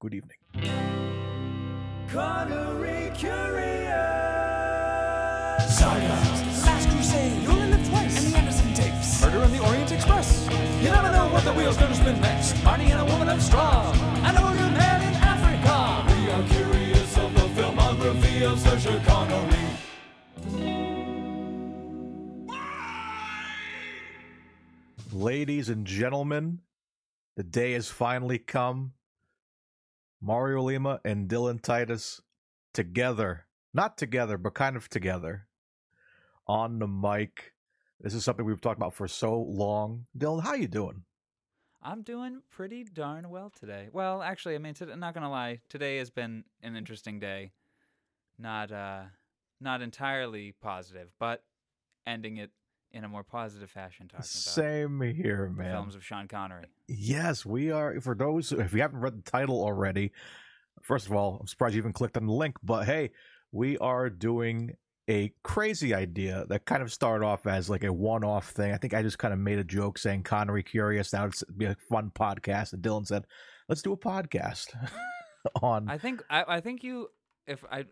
Good evening. Connery Curious. Saga, Last Crusade, You Only Live Twice, and the Anderson Tapes, Murder on the Orient Express. You never know what the wheel's gonna spin next. Marnie and a woman of straw, and a wounded man in Africa. We are curious of the filmography of Sean Connery. Ladies and gentlemen, the day has finally come. Mario Lima and Dylan Titus together, not together, but kind of together on the mic. This is something we've talked about for so long. Dylan, how you doing? I'm doing pretty darn well today. Well, actually, I mean, I'm not gonna lie. Today has been an interesting day. Not, uh, not entirely positive, but ending it in a more positive fashion. Talking about Same here, man. films of Sean Connery. Yes, we are. For those, if you haven't read the title already, first of all, I'm surprised you even clicked on the link. But hey, we are doing a crazy idea that kind of started off as like a one-off thing. I think I just kind of made a joke saying Connery curious. Now it's be a fun podcast, and Dylan said, "Let's do a podcast on." I think, I, I think you, if I.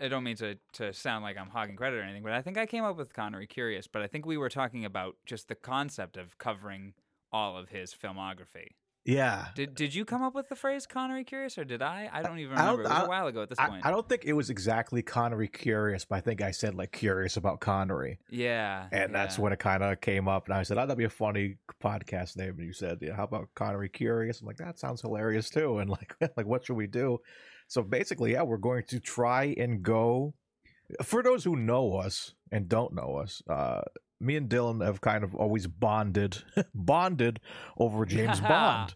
I don't mean to, to sound like I'm hogging credit or anything, but I think I came up with Connery Curious. But I think we were talking about just the concept of covering all of his filmography. yeah, Did Did you come up with the phrase Connery Curious, or did I? I don't even I don't- remember. it was I- a while ago at this I, point. I don't think it was exactly Connery curious, but I think I said like curious about Connery. yeah, And that's when it kind of came up. And I said, oh, that'd be a funny podcast name. And you said, yeah, how about Connery Curious? I'm like, that sounds hilarious too. And like, like, what should we do? So basically, yeah, we're going to try and go. For those who know us and don't know us, uh, me and Dylan have kind of always bonded, bonded over James Bond.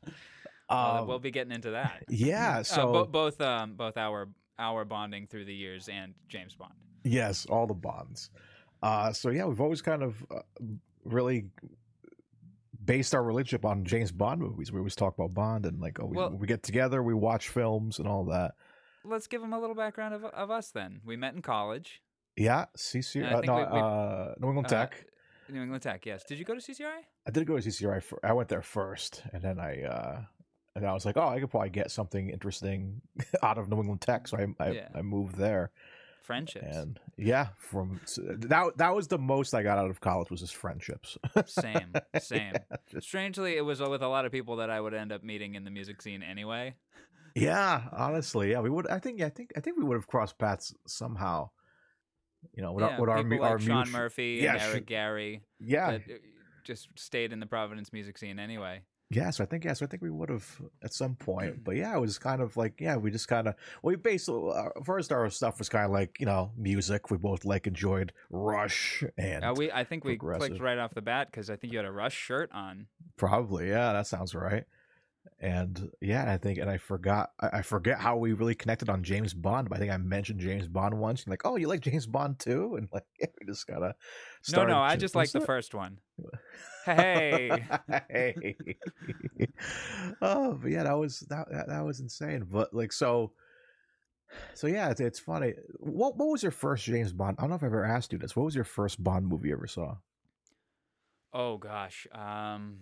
Well, Um, we'll be getting into that. yeah. Uh, So bo- both um both our our bonding through the years and James Bond. Yes, all the bonds. Uh, so yeah, we've always kind of uh, really based our relationship on James Bond movies. We always talk about Bond and like, oh, we, Well- we get together, we watch films and all that. Let's give him a little background of of us then. We met in college. Yeah, CC, uh, no, we- we- uh, New England uh, Tech. New England Tech. Yes. Did you go to CCRI? I did go to CCRI. For, I went there first, and then I, uh, and I was like, oh, I could probably get something interesting out of New England Tech, so I, I, Yeah. I moved there. Friendships. And yeah, from that that was the most I got out of college was just friendships. Same. Same. Yeah, just- Strangely, it was with a lot of people that I would end up meeting in the music scene anyway. Yeah, honestly, yeah, we would. I think, I think, I think we would have crossed paths somehow. You know, with yeah, our, with our, like our Sean mutual- Murphy yeah, and Eric Gary yeah, uh, just stayed in the Providence music scene anyway. yeah. So I think, yeah, so I think we would have at some point. But yeah, it was kind of like, yeah, we just kind of, we basically uh, first our stuff was kind of like you know music. We both like enjoyed Rush and Uh, we, I think we clicked right off the bat because I think you had a Rush shirt on. Probably, yeah, that sounds right. And yeah, I think, and I forgot, I, forget how we really connected on James Bond. But I think I mentioned James Bond once. And like, oh, you like James Bond too? And like, we just gotta. No, no, I just like the first one. Hey, hey. oh, but yeah, that was that, that that was insane. But like, so, so yeah, it's, it's funny. What what was your first James Bond? I don't know if I ever asked you this. What was your first Bond movie you ever saw? oh gosh, um,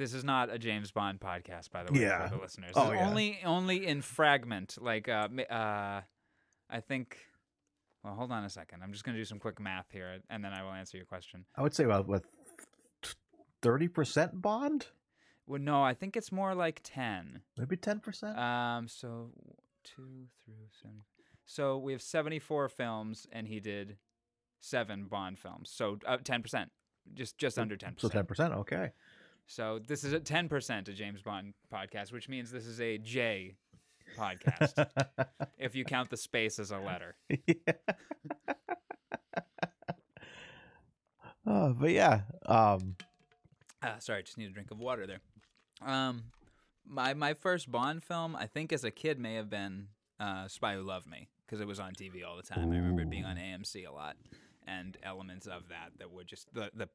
this is not a James Bond podcast, by the way, Yeah. for the listeners. Oh, yeah. Only, only in fragment. Like, uh, uh, I think. Well, hold on a second. I'm just gonna do some quick math here, and then I will answer your question. I would say about what thirty percent Bond, Well, no, I think it's more like ten. maybe ten percent. Um, so two through seven. So we have seventy-four films, and he did seven Bond films. So uh, ten percent, just just under ten So percent. ten percent, okay. So this is a ten percent a James Bond podcast, which means this is a J podcast if you count the space as a letter. yeah. oh, but yeah, um, Ah, sorry, just need a drink of water there. Um, my my first Bond film, I think as a kid, may have been uh, Spy Who Loved Me because it was on TV all the time. I remember it being on AMC a lot, and elements of that that would just the the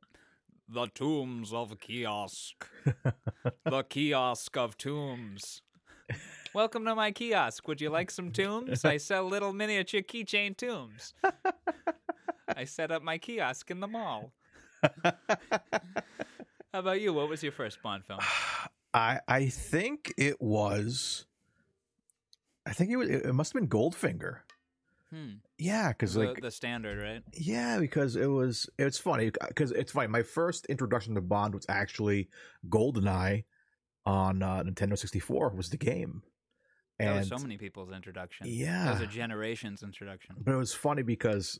the tombs of kiosk, the kiosk of tombs. Welcome to my kiosk. Would you like some tombs? I sell little miniature keychain tombs. I set up my kiosk in the mall. How about you? What was your first Bond film? I I think it was. I think it was. It must have been Goldfinger. Hmm. Yeah, because The, like the standard, right? yeah, because it was. It's funny because it's funny. My first introduction to Bond was actually GoldenEye on uh, Nintendo sixty four. Was the game, That and was so many people's introduction. yeah, That was a generation's introduction. but it was funny because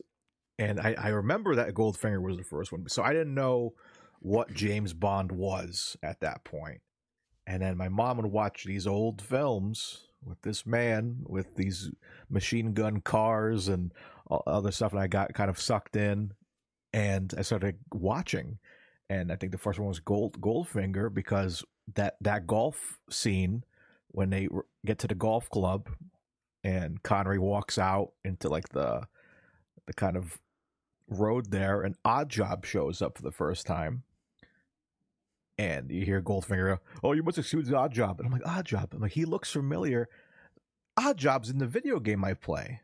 and I, I remember that goldfinger was the first one so i didn't know what james bond was at that point and then my mom would watch these old films with this man with these machine gun cars and other stuff and i got kind of sucked in and i started watching. And i think the first one was gold goldfinger because that that golf scene when they get to the golf club and Connery walks out into like the the kind of road there, and Odd Job shows up for the first time, and you hear Goldfinger, "Oh, you must excuse Odd Job," and I'm like, "Odd Job," I'm like, he looks familiar. Odd Job's in the video game I play,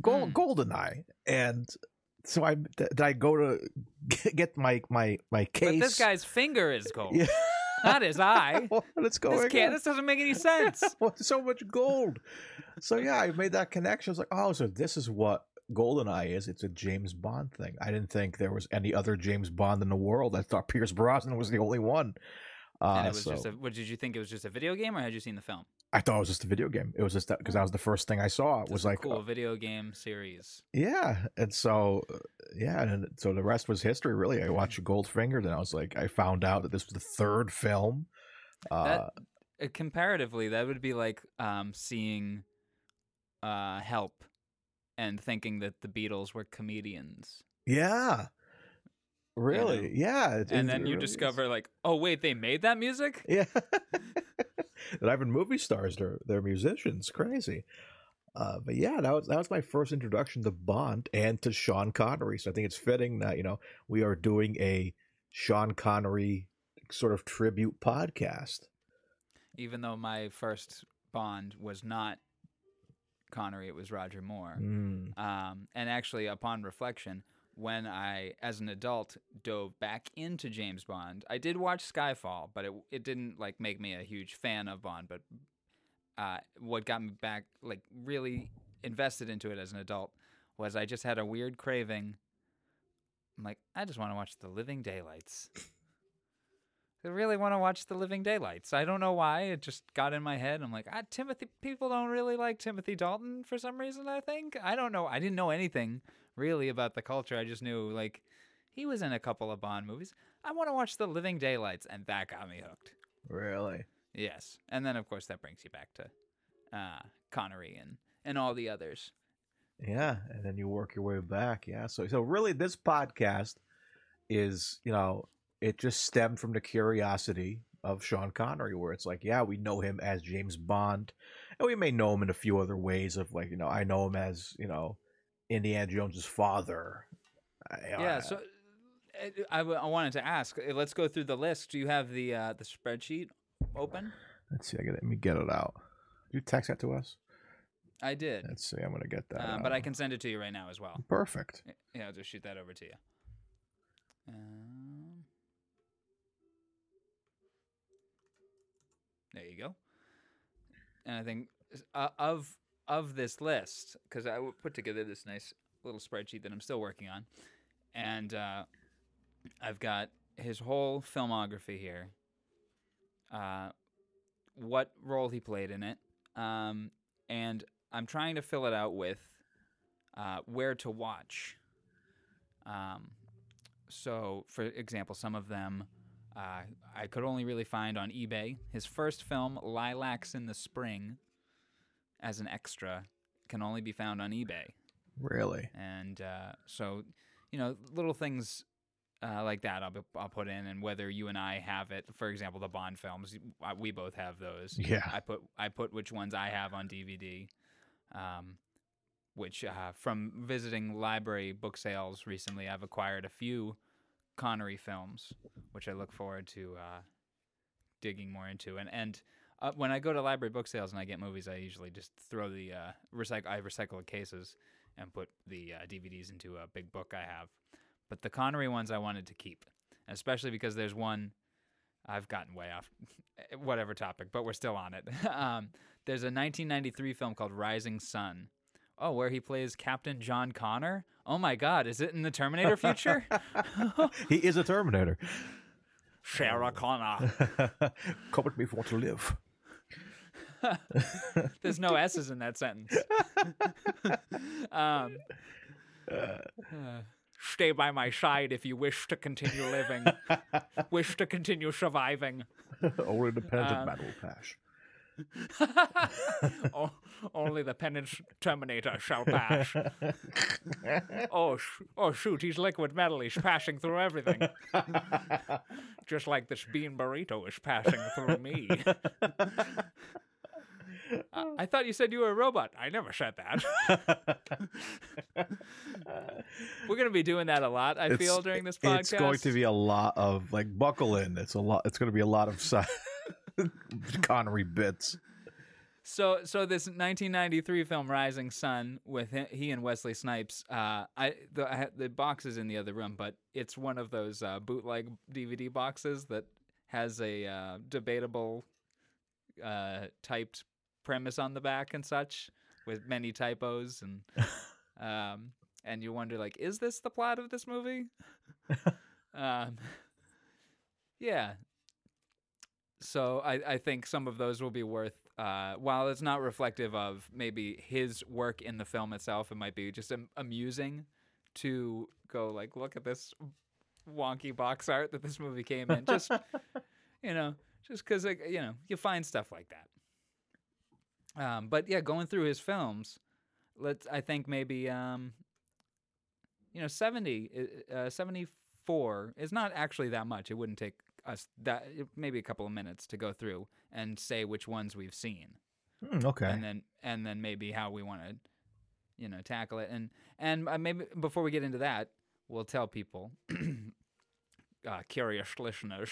Gold Hmm. Goldeneye, and so I did I go to get my my my case. But this guy's finger is gold, Yeah. not his eye. is going This can't. This doesn't make any sense. So much gold. So yeah, I made that connection. I was like, oh, so this is what GoldenEye is. It's a James Bond thing. I didn't think there was any other James Bond in the world. I thought Pierce Brosnan was the only one. Uh, and it was so just a. What did you think? It was just a video game, or had you seen the film? I thought it was just a video game. It was just because that was the first thing I saw. It was a like, cool uh, video game series. yeah, and so uh, yeah, and so the rest was history. Really. I watched Goldfinger, then I was like, I found out that this was the third film. Uh, That- Uh, comparatively, that would be like um, seeing uh, Help and thinking that the Beatles were comedians, yeah, really, yeah, it- and it then you really is. discover like, oh wait, they made that music. Yeah. Not even movie stars, they're they're musicians. Crazy. Uh, but yeah, that was that was my first introduction to Bond and to Sean Connery. So I think it's fitting that, you know, we are doing a Sean Connery sort of tribute podcast. Even though my first Bond was not Connery, it was Roger Moore. Mm. Um, and actually, upon reflection, when I, as an adult, dove back into James Bond, I did watch Skyfall, but it it didn't like make me a huge fan of Bond. But uh, what got me back, like really invested into it as an adult, was I just had a weird craving. I'm like, I just want to watch The Living Daylights. I really want to watch The Living Daylights. I don't know why. It just got in my head. I'm like, ah, Timothy. People don't really like Timothy Dalton for some reason. I think I don't know. I didn't know anything really about the culture. I just knew like he was in a couple of Bond movies. I want to watch The Living Daylights, and that got me hooked. Really? Yes, and then of course that brings you back to uh, Connery and and all the others. Yeah, and then you work your way back. Yeah, so so really, this podcast is you know it just stemmed from the curiosity of Sean Connery, where it's like, yeah, we know him as James Bond, and we may know him in a few other ways. Of like, you know, I know him as you know Indiana Jones's father. Yeah. I- So uh, I, w- I wanted to ask. uh, Let's go through the list. Do you have the uh, the spreadsheet open? let's see. I get let me get it out. You text that to us. I did, Let's see. I'm gonna get that. um, but I can send it to you right now as well. Perfect. Yeah, I'll just shoot that over to you. Um, there you go. And I think uh, of of this list, because I put together this nice little spreadsheet that I'm still working on, and uh, I've got his whole filmography here. Uh, what role he played in it, um, and I'm trying to fill it out with uh, where to watch. Um, so, for example, some of them uh, I could only really find on eBay. His first film, Lilacs in the Spring, as an extra, can only be found on eBay. Really. And uh, so, you know, little things uh, like that I'll, I'll put in, and whether you and I have it. For example, the Bond films, uh, we both have those. Yeah. I put I put which ones I have on DVD. Um, which uh, from visiting library book sales recently, I've acquired a few Connery films, which I look forward to uh, digging more into. And and uh, when I go to library book sales and I get movies, I usually just throw the uh, recycle. I recycle the cases and put the uh, DVDs into a big book I have. But the Connery ones I wanted to keep, especially because there's one I've gotten way off whatever topic, but we're still on it. um, there's a 1993 film called Rising Sun. Oh, where he plays Captain John Connor. Oh my God, is it in the Terminator future? he is a Terminator. Sarah Connor. Come with me if you want to live. There's no S's in that sentence. um, uh, stay by my side if you wish to continue living, wish to continue surviving. Only penitent Um, man will pass. Only the penance Terminator shall pass. oh, sh- oh, shoot, he's liquid metal. He's passing through everything. Just like this bean burrito is passing through me. I-, I thought you said you were a robot. I never said that. We're going to be doing that a lot, I feel, during this podcast. It's going to be a lot of like buckle in. It's a lot. It's going to be a lot of si- Connery bits. So, so this 1993 film Rising Sun with he, he and Wesley Snipes. Uh, I the I, the box is in the other room, but it's one of those uh, bootleg DVD boxes that has a uh, debatable uh, typed premise on the back and such, with many typos and um, and you wonder like, is this the plot of this movie? um, yeah. So I, I think some of those will be worth. Uh, while it's not reflective of maybe his work in the film itself, it might be just am- amusing to go like, look at this wonky box art that this movie came in. Just you know, just because like, you know you find stuff like that. Um, but yeah, going through his films, let's I think maybe um, you know 70 uh, 74 is not actually that much. It wouldn't take us that maybe a couple of minutes to go through and say which ones we've seen. Hmm, okay. and then and then maybe how we want to you know tackle it. And and uh, maybe before we get into that we'll tell people uh, curious listeners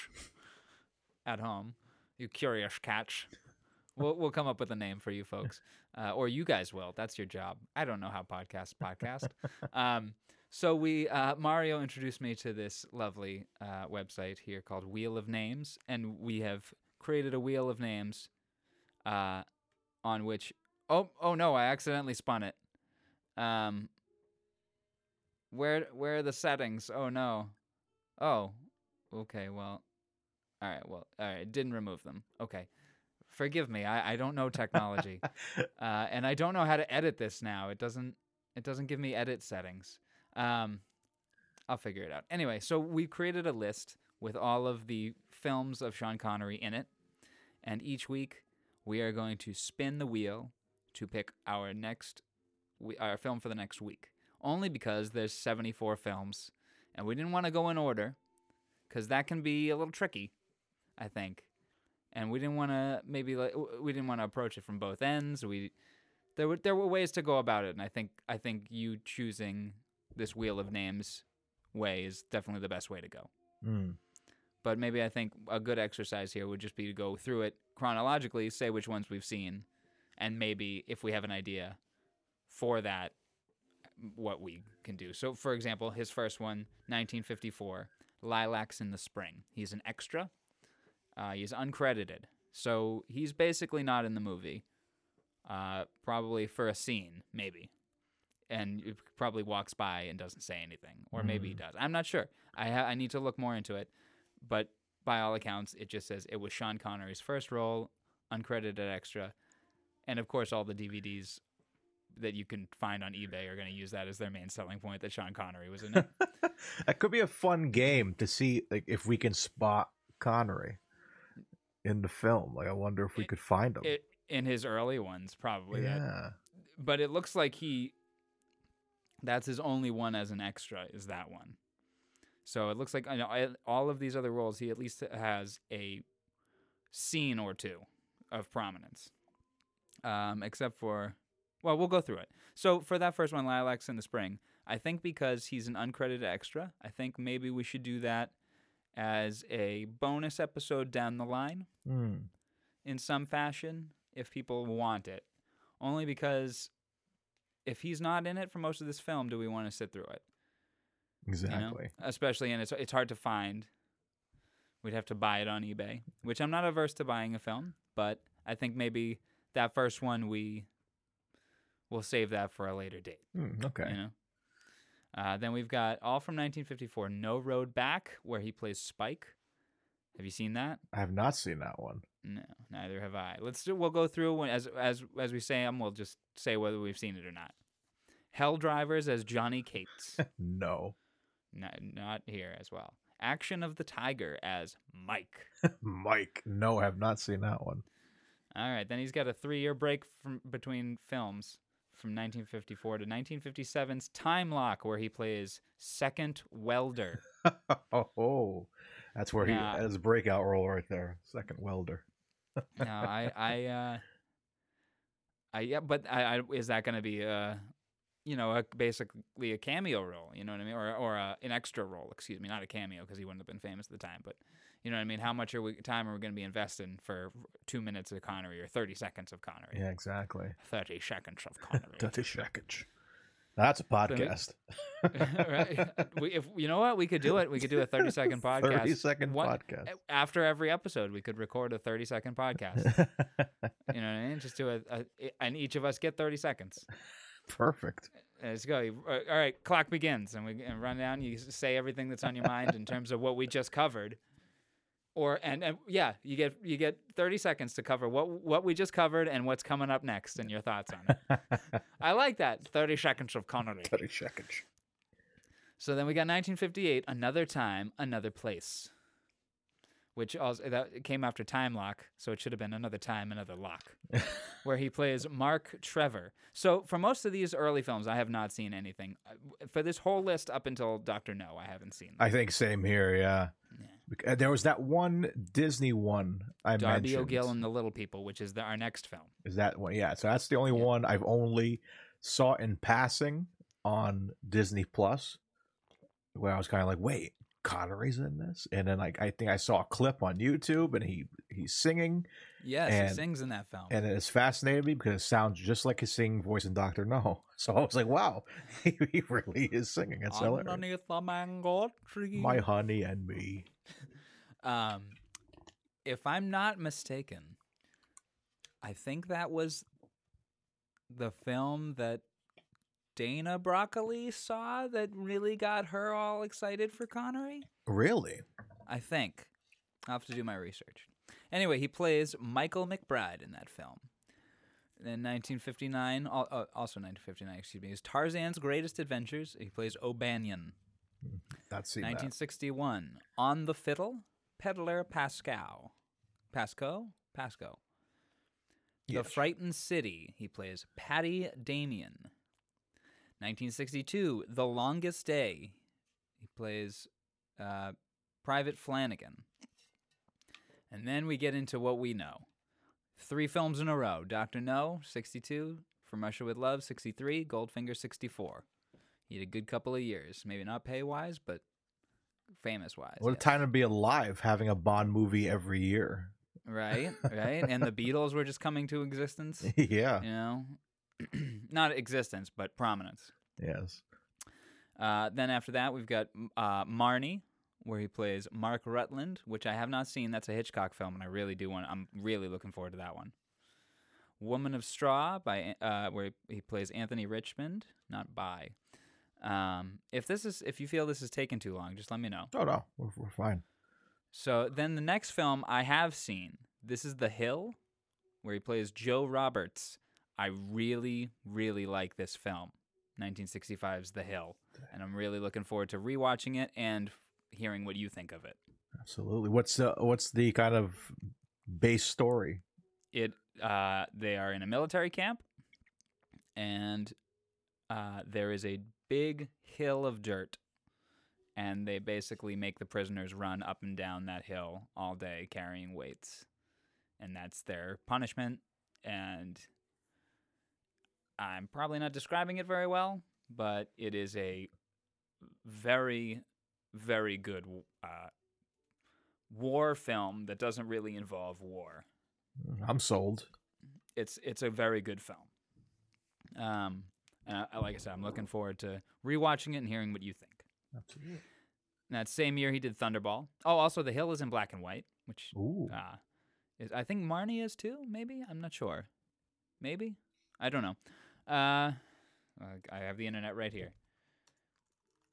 at home you curious cats we'll, we'll come up with a name for you folks. Uh, or you guys will. That's your job. I don't know how podcasts podcast. Um, so we uh, mario introduced me to this lovely uh, website here called wheel of names and we have created a wheel of names uh, on which oh oh no i accidentally spun it. Um where where are the settings? Oh no. Oh okay well all right well all right didn't remove them. Okay. Forgive me i, I don't know technology. Uh, and i don't know how to edit this now. It doesn't it doesn't give me edit settings um i'll figure it out anyway so we created a list with all of the films of sean connery in it and each week we are going to spin the wheel to pick our next our film for the next week. Only because there's 74 films, and we didn't want to go in order, because that can be a little tricky, I think. And we didn't want to maybe like we didn't want to approach it from both ends. We there were there were ways to go about it, and I think I think you choosing this wheel of names way is definitely the best way to go Hmm. but maybe I think a good exercise here would just be to go through it chronologically, say which ones we've seen, and maybe if we have an idea for that, what we can do. So, for example, his first one, 1954, Lilacs in the Spring. He's an extra. Uh, he's uncredited, so he's basically not in the movie. Uh, probably for a scene, maybe, and he probably walks by and doesn't say anything, or maybe he mm. does. I'm not sure. I ha- I need to look more into it but by all accounts, it just says it was Sean Connery's first role, uncredited extra, and of course, all the DVDs that you can find on eBay are going to use that as their main selling point that Sean Connery was in it. That could be a fun game to see like if we can spot Connery in the film. Like I wonder if we could find him. it in his early ones, probably. That, yeah. but it looks like he. That's his only one as an extra. Is that one? So it looks like I know all of these other roles, he at least has a scene or two of prominence. Um, except for, well, we'll go through it. So for that first one, Lilacs in the Spring, I think because he's an uncredited extra, I think maybe we should do that as a bonus episode down the line Hmm. in some fashion if people want it. Only because if he's not in it for most of this film, do we want to sit through it? you know? Exactly. Especially, and it's it's hard to find We'd have to buy it on eBay, which I'm not averse to buying a film, but I think maybe that first one we will save that for a later date. Hmm, okay. You know. Uh, then we've got all from 1954, No Road Back, where he plays Spike. Have you seen that? I have not seen that one. No, neither have I. Let's do. We'll go through when, as as as we say them. We'll just say whether we've seen it or not. Hell Drivers as Johnny Cates. no. not, not here as well. Action of the Tiger as Mike. Mike. No, I have not seen that one. All right, then he's got a three-year break from between films from 1954 to 1957's Time Lock, where he plays Second Welder. oh, that's where he has a breakout role right there. Second welder. Now, I, I, uh, I, yeah, but I, I is that going to be a, you know, a, basically a cameo role? You know what I mean, or or a, an extra role? Excuse me, not a cameo because he wouldn't have been famous at the time, but. You know what I mean? How much are we time are we going to be investing for two minutes of Connery or thirty seconds of Connery? Yeah, exactly. Thirty seconds of Connery. thirty Shackage. That's a podcast. right? We, if you know what, we could do it. We could do a thirty second podcast. 30 second One- podcast. After every episode, we could record a thirty second podcast. You know what I mean? Just do a, a and each of us get thirty seconds. Perfect. Let's go. Uh, All right, clock begins, and we and run down. You say everything that's on your mind in terms of what we just covered, or and, and yeah, you get you get thirty seconds to cover what what we just covered and what's coming up next, and your thoughts on it. I like that. Thirty seconds of Connery. 30 seconds. So then we got 1958, Another Time, Another Place, which also that came after Time Lock, so it should have been Another Time, Another Lock, where he plays Mark Trevor. So for most of these early films, I have not seen anything. Uh, For this whole list up until Doctor No, I haven't seen. I think same here, yeah. Uh, Uh, there was that one Disney one I Darby mentioned. O'Gill and the Little People, which is the, our next film. Is that one? Yeah. So that's the only one I've only saw in passing on Disney Plus, where I was kind of like, wait, Connery's in this, and then like I think I saw a clip on YouTube, and he he's singing, Yes, he sings in that film. and it's fascinated me because it sounds just like his singing voice in Doctor No. So I was like, wow, he, he really is singing. It's hilarious. Underneath the mango tree. My honey and me. Um, if I'm not mistaken, I think that was the film that Dana Broccoli saw that really got her all excited for Connery. Really? I think. I'll have to do my research. Anyway, he plays Michael McBride in that film. In 1959, uh, also 1959, excuse me, is Tarzan's Greatest Adventures. He plays O'Banion. That's seen that. 1961, On the Fiddle, Peddler Pascal. Pasco? Pasco. The Frightened City, he plays Patty Damien. 1962, The Longest Day, he plays uh, Private Flanagan. And then we get into what we know. Three films in a row Dr. No, 62, From Russia with Love, 63, Goldfinger, 64. He had a good couple of years. Maybe not pay wise, but famous wise. What a yes. time to be alive, having a Bond movie every year. Right, right. and the Beatles were just coming to existence. yeah. You know, not existence, but prominence. Yes. Uh, then after that, we've got uh, Marnie, where he plays Mark Rutland, which I have not seen. That's a Hitchcock film, and I really do want. I'm really looking forward to that one. Woman of Straw, by uh, where he plays Anthony Richmond, not by. Um, if this is, if you feel this is taking too long, just let me know. Oh no, we're, we're fine. So then the next film I have seen. This is The Hill, where he plays Joe Roberts. I really, really like this film, 1965's The Hill, and I'm really looking forward to rewatching it and hearing what you think of it. Absolutely. What's uh, what's the kind of base story? It uh, they are in a military camp, and uh, there is a big hill of dirt, and they basically make the prisoners run up and down that hill all day carrying weights, and that's their punishment. And I'm probably not describing it very well, but it is a very, very good uh, war film that doesn't really involve war I'm sold. it's it's a very good film. Um, and I, like I said, I'm looking forward to rewatching it and hearing what you think. Absolutely. that same year, he did Thunderball. Oh, also, The Hill is in black and white, which uh, is I think Marnie is too. Maybe I'm not sure. Maybe I don't know. Uh, uh, I have the internet right here.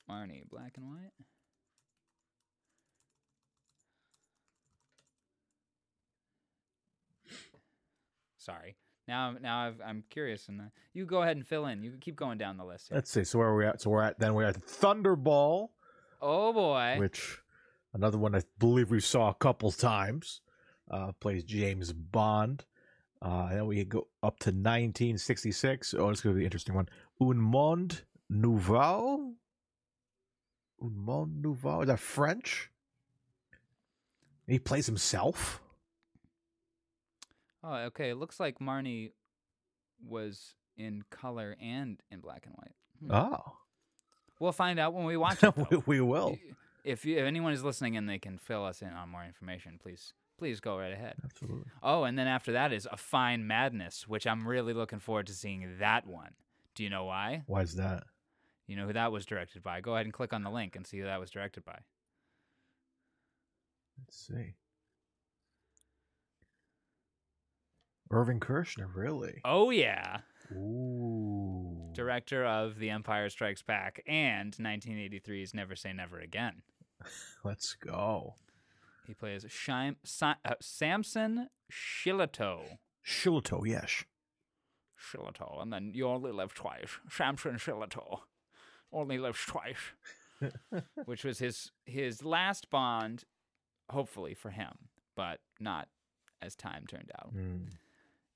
Marnie, black and white. Sorry. Now, now I've, I'm curious, and you go ahead and fill in. You keep going down the list. Here. Let's see. So where are we at? So we're at then we're at Thunderball, Oh boy. which another one I believe we saw a couple times. Uh, plays James Bond. Uh, and then we go up to 1966. Oh, it's going to be an interesting one. Un Monde Nouveau. Un Monde Nouveau. Is that French? He plays himself. Oh, okay. It looks like Marnie was in color and in black and white. Hmm. Oh, We'll find out when we watch it. we, we will. If, you, if anyone is listening and they can fill us in on more information, please please go right ahead. Absolutely. Oh, and then after that is A Fine Madness, which I'm really looking forward to seeing that one. Do you know why? Why is that? You know who that was directed by? Go ahead and click on the link and see who that was directed by. Let's see. Irving Kershner, really? Oh yeah, Ooh. director of The Empire Strikes Back and 1983's Never Say Never Again. Let's go. He plays Shim, Sa- uh, Samson Shillito. Shillito, yes. Shillito, and then you only live twice. Samson Shillito only lives twice, which was his his last Bond, hopefully for him, but not as time turned out. Hmm.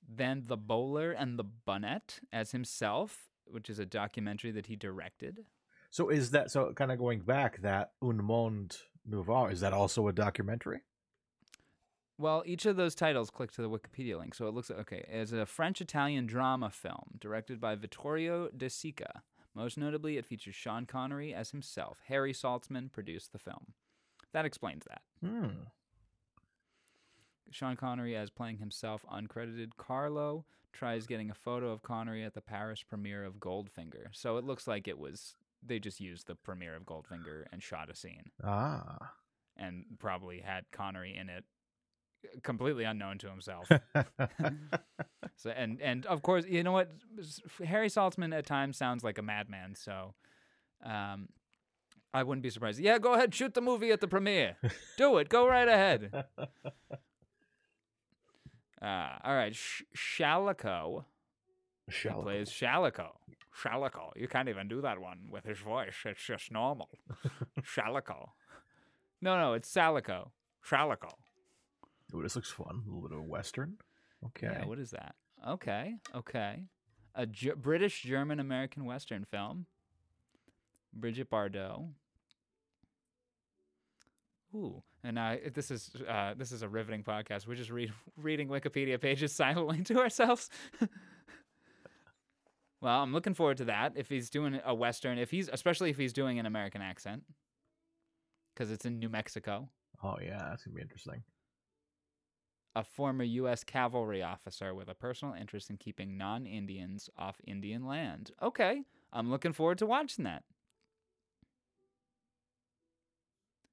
Then The Bowler and the Bunnet as himself, which is a documentary that he directed. So is that so? Kind of going back, that Un Monde Nouveau is that also a documentary? Well, each of those titles click to the Wikipedia link, so it looks okay. It's a French-Italian drama film directed by Vittorio De Sica. Most notably, it features Sean Connery as himself. Harry Saltzman produced the film. That explains that. Hmm. Sean Connery as playing himself, uncredited. Carlo tries getting a photo of Connery at the Paris premiere of Goldfinger. So it looks like it was they just used the premiere of Goldfinger and shot a scene Ah. and probably had Connery in it completely unknown to himself. so and and of course, you know what Harry Saltzman at times sounds like a madman, so um I wouldn't be surprised. Yeah, go ahead, shoot the movie at the premiere. Do it. Go right ahead. Uh, all right, Sh- Shalako he plays Shalako. Shalako. You can't even do that one with his voice. It's just normal. Shalako. No, no, it's Salico. Shalako. Ooh, this looks fun. A little bit of western. Okay. Yeah, what is that? Okay, okay. A British German American Western film. Brigitte Bardot. Ooh, and uh, this is uh, this is a riveting podcast. We're just read, reading Wikipedia pages silently to ourselves. well, I'm looking forward to that. If he's doing a western, if he's especially if he's doing an American accent, because it's in New Mexico. oh yeah, that's gonna be interesting. a former U.S. cavalry officer with a personal interest in keeping non Indians off Indian land. Okay, I'm looking forward to watching that.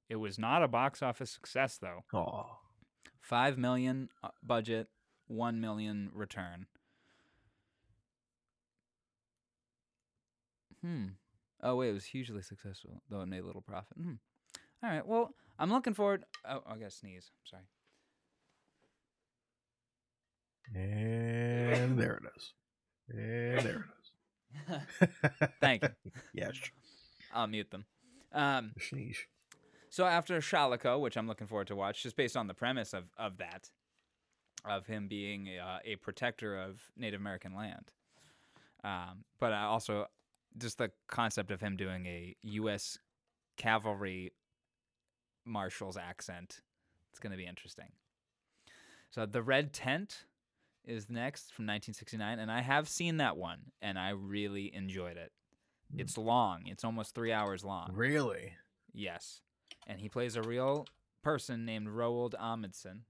It was not a box office success, though. Oh. Five million uh, budget, one million return. Hmm. Oh wait, it was hugely successful, though it made little profit. Hmm. All right. Well, I'm looking forward. Oh, I gotta sneeze. Sorry. And there it is. And there it is. Thank you. yes. I'll mute them. Um, Sneeze. So after Shalako, which I'm looking forward to watch, just based on the premise of, of that, of him being uh, a protector of Native American land, um, but I also just the concept of him doing a U.S. cavalry marshal's accent. It's going to be interesting. So the Red Tent is next from 1969, and I have seen that one, and I really enjoyed it. It's long. It's almost three hours long. Really? Yes. And he plays a real person named Roald Amundsen.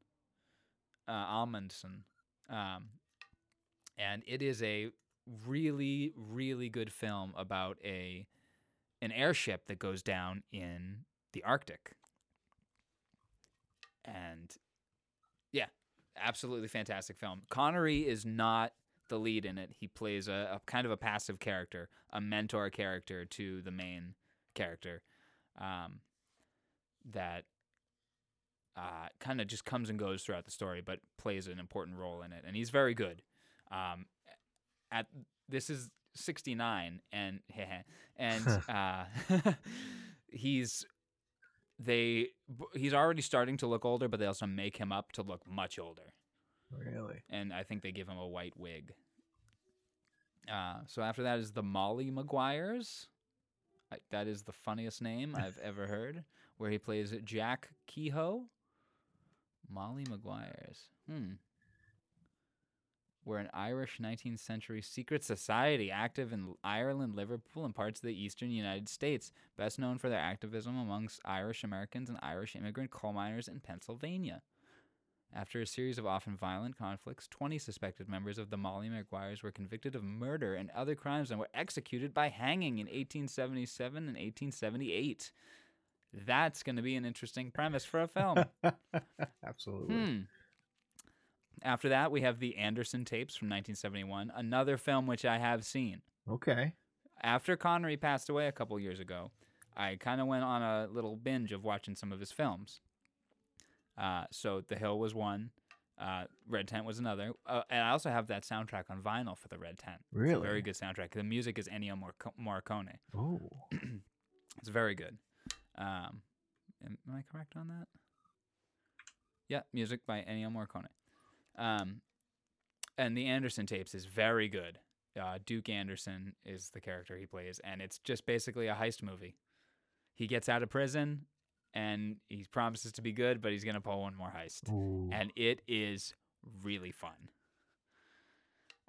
Uh, Amundsen. Um, and it is a really, really good film about a an airship that goes down in the Arctic. And yeah, absolutely fantastic film. Connery is not the lead in it. He plays a, a kind of a passive character, a mentor character to the main character. Um, that uh, kind of just comes and goes throughout the story, but plays an important role in it, and he's very good. Um, at this is sixty nine, and and uh, he's they he's already starting to look older, but they also make him up to look much older, Really? and I think they give him a white wig. Uh, so after that is the Molly Maguires. I, that is the funniest name I've ever heard. Where he plays Jack Kehoe. Molly Maguires. Hmm. We're an Irish 19th century secret society active in Ireland, Liverpool, and parts of the eastern United States, best known for their activism amongst Irish Americans and Irish immigrant coal miners in Pennsylvania. After a series of often violent conflicts, 20 suspected members of the Molly Maguires were convicted of murder and other crimes and were executed by hanging in 1877 and 1878. That's going to be an interesting premise for a film. Absolutely. Hmm. After that, we have the Anderson tapes from 1971, another film which I have seen. Okay. After Connery passed away a couple years ago, I kind of went on a little binge of watching some of his films. Uh, so The Hill was one, uh, Red Tent was another, uh, and I also have that soundtrack on vinyl for the Red Tent. It's a Really? very good soundtrack. The music is Ennio Morricone. Oh. It's very good. Um, am, am I correct on that? Yeah, music by Ennio Morricone. Um, and the Anderson tapes is very good. Uh, Duke Anderson is the character he plays, and it's just basically a heist movie. He gets out of prison, and he promises to be good, but he's gonna pull one more heist, Ooh. and it is really fun.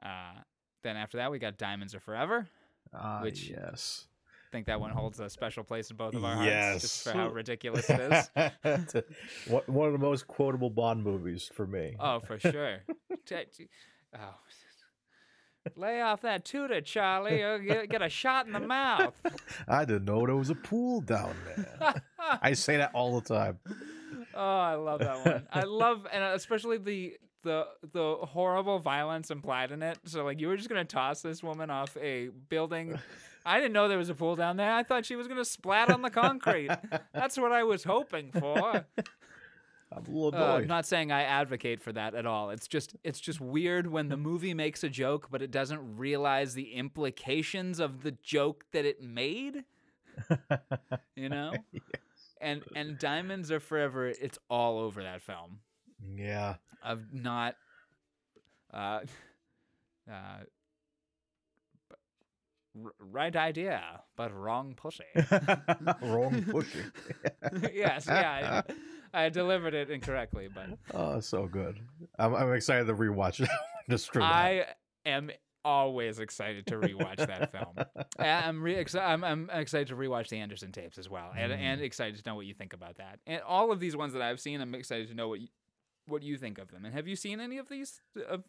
Uh, then after that, we got Diamonds Are Forever. Ah, which- yes. I think that one holds a special place in both of our hearts, just Yes. for how ridiculous it is. One one of the most quotable Bond movies for me. Oh, for sure. T- t- oh. Lay off that tutor, Charlie. Or get, get a shot in the mouth. I didn't know there was a pool down there. I say that all the time. Oh, I love that one. I love, and especially the the the horrible violence implied in it. So, like, you were just gonna toss this woman off a building. I didn't know there was a pool down there. I thought she was gonna splat on the concrete. That's what I was hoping for. I'm a little Uh. I'm not saying I advocate for that at all. It's just it's just weird when the movie makes a joke, but it doesn't realize the implications of the joke that it made. You know? And and Diamonds Are Forever, it's all over that film. yeah. Of not uh uh r- right idea, but wrong pussy. Wrong pushing. yes, yeah. I, I delivered it incorrectly, but oh, so good. I'm, I'm excited to rewatch it. Just for that. I am always excited to rewatch that film. I- I'm, re- exci- I'm I'm excited to rewatch the Anderson tapes as well, and and mm. excited to know what you think about that. And all of these ones that I've seen, I'm excited to know what you, what you think of them. And have you seen any of these of that?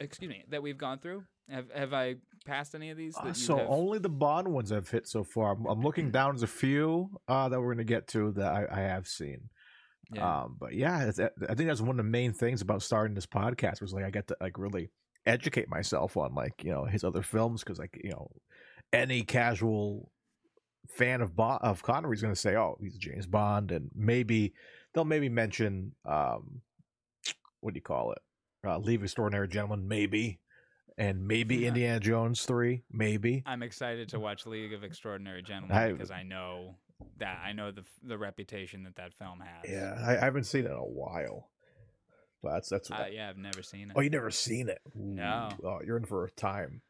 Excuse me, that we've gone through. Have have I passed any of these? Uh, so have? only the Bond ones I've hit so far. I'm, I'm looking down. There's a few uh, that we're going to get to that I, I have seen. yeah. Um, but yeah, it's, I think that's one of the main things about starting this podcast was like I get to like really educate myself on like you know his other films because like you know any casual fan of Bond, of Connery's going to say oh he's James Bond and maybe they'll maybe mention um what do you call it uh, League Extraordinary Gentleman maybe and maybe Yeah. Indiana Jones three maybe I'm excited to watch League of Extraordinary Gentlemen I- because I know that I know the the reputation that that film has. yeah I, I haven't seen it in a while but that's that's Uh, yeah, I've never seen it. Oh, you never seen it? No. Oh, you're in for a time.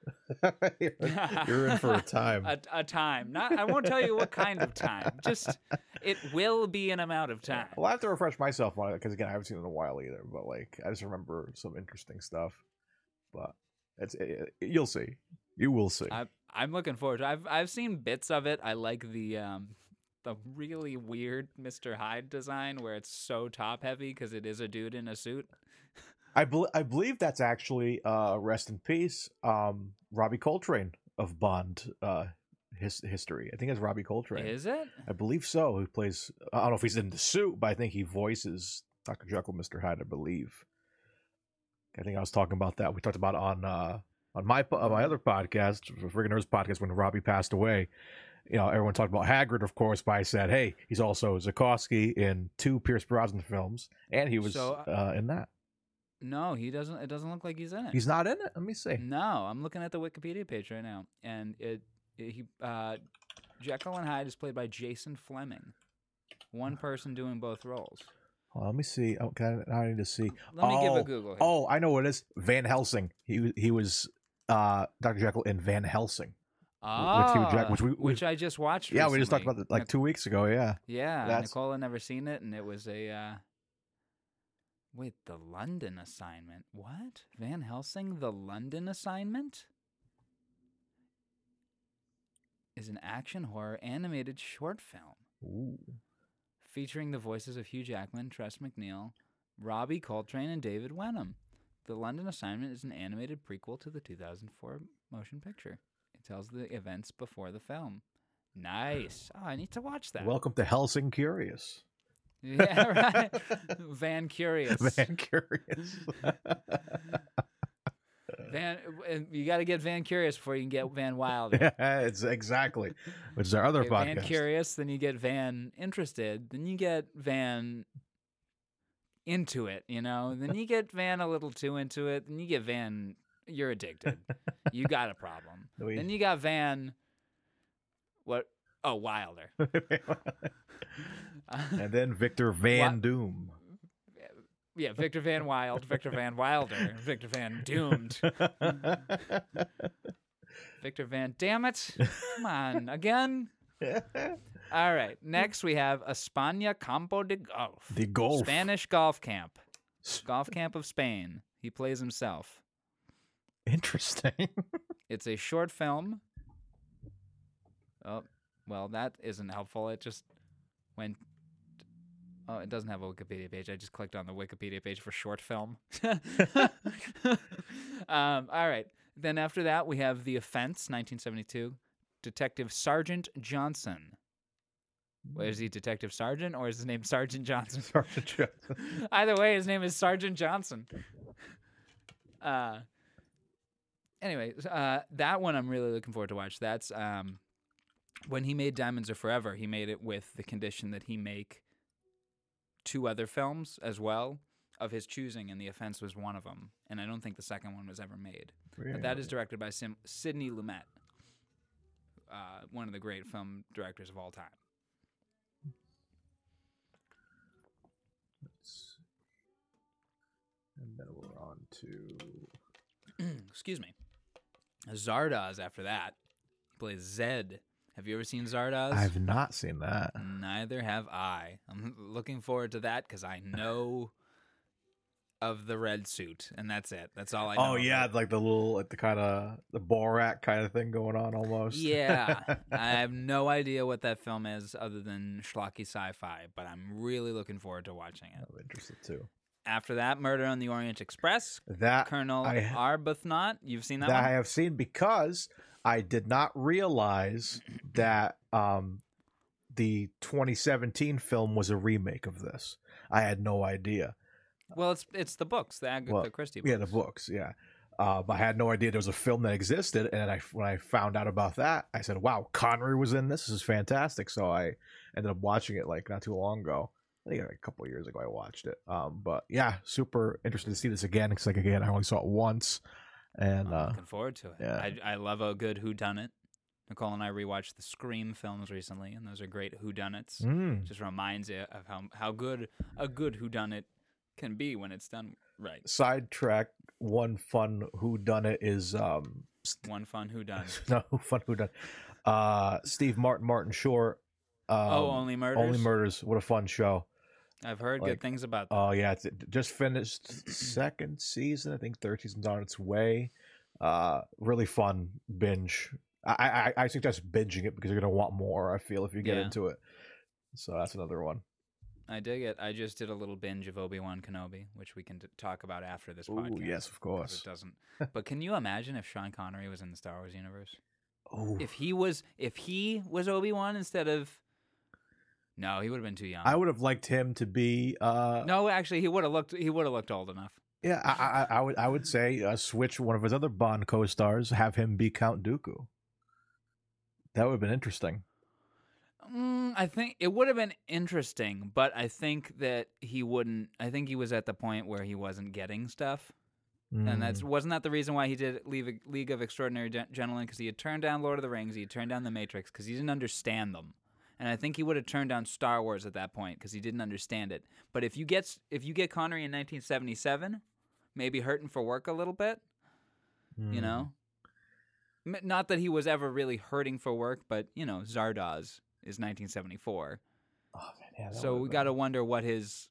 you're, you're in for a time. a, a time. Not. I won't tell you what kind of time. Just it will be an amount of time. Well, I have to refresh myself on it because again, I haven't seen it in a while either. But like, I just remember some interesting stuff. But it's it, you'll see. You will see. I, I'm looking forward. to I've I've seen bits of it. I like the um the really weird Mr. Hyde design where it's so top heavy because it is a dude in a suit. I bel I believe that's actually uh, rest in peace. Um, Robbie Coltrane of Bond. Uh, his history. I think it's Robbie Coltrane. Is it? I believe so. He plays. I don't know if he's in the suit, but I think he voices Doctor Jekyll, Mister Hyde. I believe. I think I was talking about that. We talked about on uh, on my po- my other podcast, Friggin' Nerds podcast, when Robbie passed away. You know, everyone talked about Hagrid, of course, but I said, hey, he's also Zukovsky in two Pierce Brosnan films, and he was So, uh, in that. No, he doesn't. It doesn't look like he's in it. He's not in it. Let me see. No, I'm looking at the Wikipedia page right now, and it, it he uh, Jekyll and Hyde is played by Jason Flemyng, one person doing both roles. On, let me see. Oh, I, I need to see. Let me give Oh, a Google. Here. Oh, I know what it is. Van Helsing. He he was uh, Doctor Jekyll in Van Helsing. With Hugh Jack- Ah, which we- which I just watched. Yeah, we just talked about it like Nic- two weeks ago. Yeah. Yeah, That's- Nicole had never seen it, and it was a. Uh, wait, the London assignment. What? Van Helsing, the London assignment? Is an action horror animated short film Ooh. featuring the voices of Hugh Jackman, Tress MacNeille, Robbie Coltrane, and David Wenham. The London assignment is an animated prequel to the 2004 motion picture. Tells the events before the film. Nice. Oh, I need to watch that. Welcome to Helsing Curious. Yeah, right. Van Curious. Van Curious. Van, you got to get Van Curious before you can get Van Wild. yeah, it's exactly. Which is our other Okay, podcast. Van Curious, then you get Van Interested, then you get Van into it, you know, then you get Van a little too into it, then you get Van you're addicted. you got a problem. We- Then you got Van what oh Wilder. and then Victor Van? Doom. yeah, Victor Van Wild, Victor Van Wilder, Victor Van Doomed. Victor Van Damn it. Come on, again? All right. Next we have España Campo de Golf. the golf. Spanish golf camp. Golf camp of Spain. He plays himself. Interesting. It's a short film. Oh, well, that isn't helpful. It just went. Oh, it doesn't have a Wikipedia page. I just clicked on the Wikipedia page for short film. um, all right. Then after that, we have The Offense, 1972. Detective Sergeant Johnson. Wait, is he Detective Sergeant or is his name Sergeant Johnson? Sergeant Johnson. Either way, his name is Sergeant Johnson. Uh, anyway, uh, that one I'm really looking forward to watch. That's um, when he made Diamonds Are Forever. He made it with the condition that he make two other films as well of his choosing, and The Offense was one of them. And I don't think the second one was ever made. But that is directed by Sim- Sidney Lumet, uh, one of the great film directors of all time. And then we're on to. Excuse me. Zardoz after that. He plays Zed. Have you ever seen Zardoz? I've not seen that. Neither have I. I'm looking forward to that because I know of the red suit, and that's it. That's all I oh, know. Oh yeah, like the little, like the kind of the Borat kind of thing going on almost. Yeah. I have no idea what that film is other than schlocky sci-fi, but I'm really looking forward to watching it. I'm interested too. After that, Murder on the Orient Express. That Colonel I- Arbuthnot. You've seen that, that, one? I have seen because I did not realize that um, the 2017 film was a remake of this. I had no idea. Well, it's it's the books, the Agatha Well, Christie books. Yeah, the books. Yeah, uh, but I had no idea there was a film that existed. And I, when I found out about that, I said, "Wow, Connery was in this. This is fantastic." So I ended up watching it like not too long ago. I think like a couple of years ago I watched it. Um, but yeah, super interested to see this again because like again I only saw it once, and uh, looking forward to it. yeah. I, I love a good whodunit. Nicole and I rewatched the Scream films recently, and those are great who whodunits. mm, Just reminds you of how how good a good whodunit can be when it's done right. sidetrack. One fun who done it is um One fun whodunit. no fun who done uh Steve Martin Martin Short. Um, oh, only murders. Only murders. What a fun show. I've heard like- good things about that. Oh yeah, it's it just finished second season. I think third season's on its way. Uh, really fun binge. I I, I suggest binging it because you're gonna want more. I feel if you get Yeah. into it. So that's another one. I dig it. I just did a little binge of Obi Wan Kenobi, which we can t- talk about after this Ooh, podcast. yes, of course. It doesn't. but can you imagine if Sean Connery was in the Star Wars universe? Oh, If he was if he was Obi Wan instead of no, he would have been too young. I would have liked him to be. Uh, no, actually, he would have looked he would have looked old enough. Yeah, I, I, I would. I would say uh, switch one of his other Bond co-stars, have him be Count Dooku. That would have been interesting. Mm, I think it would have been interesting, but I think that he wouldn't. I think he was at the point where he wasn't getting stuff, and that's Mm. wasn't that the reason why he did League League of Extraordinary Gentlemen because he had turned down Lord of the Rings, he had turned down The Matrix because he didn't understand them, and I think he would have turned down Star Wars at that point because he didn't understand it. But if you get if you get Connery in 1977, maybe hurting for work a little bit, you Mm. know. M- Not that he was ever really hurting for work, but you know, Zardoz is 1974. Oh, man, yeah, So we got to wonder what his.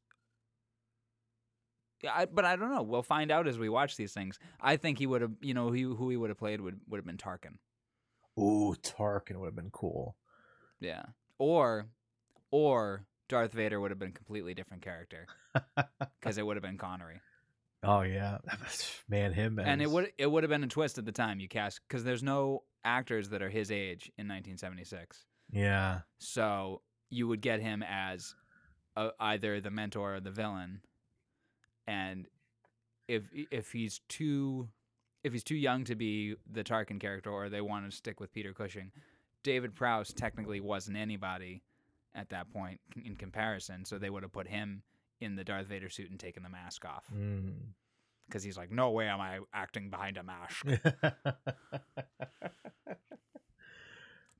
Yeah, I, but I don't know. We'll find out as we watch these things. I think he would have, you know, he, who he would have played would would have been Tarkin. Ooh, Tarkin would have been cool. Yeah, or, or Darth Vader would have been a completely different character because it would have been Connery, Oh yeah, man, him and it would it would have been a twist at the time you cast because there's no actors that are his age in 1976. Yeah, So you would get him as uh either the mentor or the villain, and if if he's too if he's too young to be the Tarkin character, or they want to stick with Peter Cushing, David Prowse technically wasn't anybody at that point in comparison. So they would have put him in the Darth Vader suit and taken the mask off Mm. because he's like, no way am I acting behind a mask.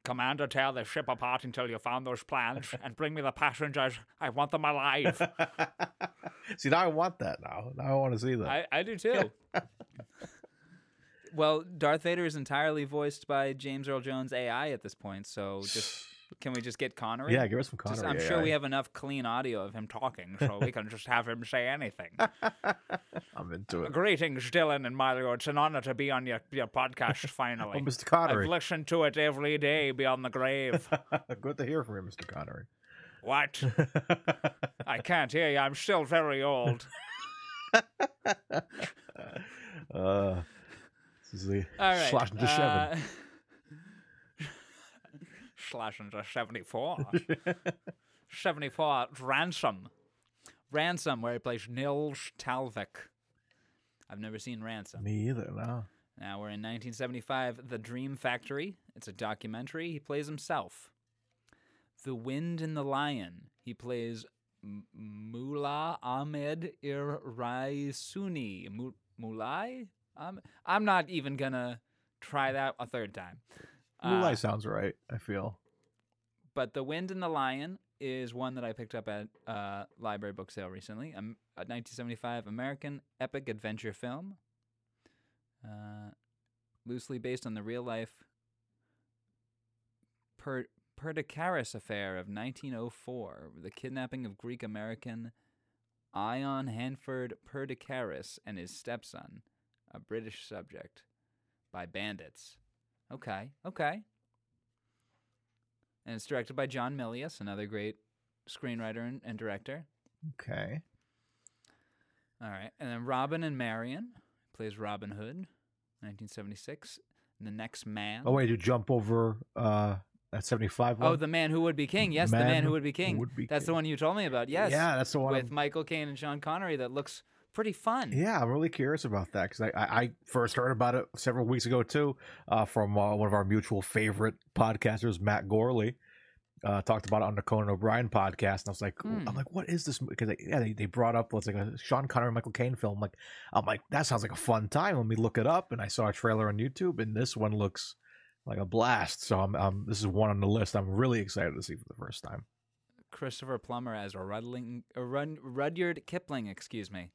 Commander, tear the ship apart until you found those plans and bring me the passengers. I want them alive. see, now I want that. Now, now I want to see that. I, I do too. well, Darth Vader is entirely voiced by James Earl Jones AI at this point, so just can we just get Connery? yeah, give us some Just- Connery. I'm sure we have enough clean audio of him talking, so we can just have him say anything. I'm into it. Greetings, Dylan and Mario. It's an honor to be on your, your podcast Oh, finally. Mr. I've listened to it every day beyond the grave. Good to hear from you, Mr. Connery. what? I can't hear you. I'm still very old. uh, this is the All right. slash into uh, slash into 74. 74, Ransom. Ransom, where he plays Nils Tahlvik. I've never seen Ransom. Me either. No. Now we're in 1975, The Dream Factory. It's a documentary. He plays himself. The Wind and the Lion. He plays M- Mullah Ahmed Iraisuni. Mu- Mulai? Um, I'm not even gonna try that a third time. Uh, Moonlight sounds right. I feel. but The Wind and the Lion is one that I picked up at uh, library book sale recently. Um, a 1975 American epic adventure film, uh, loosely based on the real life per- Perdicaris affair of 1904, the kidnapping of Greek American Ion Hanford Perdicaris and his stepson, a British subject, by bandits. Okay, okay. And it's directed by John Milius, another great screenwriter and, and director. Okay. All right. And then Robin and Marion plays Robin Hood, 1976. The Next Man. Oh wait, you jump over uh that seventy five one. Oh, The Man Who Would Be King. Yes, The Man Who Would Be King. Would Be That's the one you told me about. Yes. Yeah, that's the one. With I'm- Michael Caine and Sean Connery that looks pretty fun. Yeah, I'm really curious about that because I, I, I first heard about it several weeks ago too, uh, from uh, one of our mutual favorite podcasters, Matt Gourley. Uh, talked about it on the Conan O'Brien podcast, and I was like, Hmm. I'm like, what is this? Because they, yeah, they, they brought up what's like a Sean Connery, Michael Caine film. Like, I'm like, that sounds like a fun time. Let me look it up, and I saw a trailer on YouTube, and this one looks like a blast. So I'm, um, this is one on the list. I'm really excited to see for the first time. Christopher Plummer as a Rudling, a Rud, Rudyard Kipling, excuse me.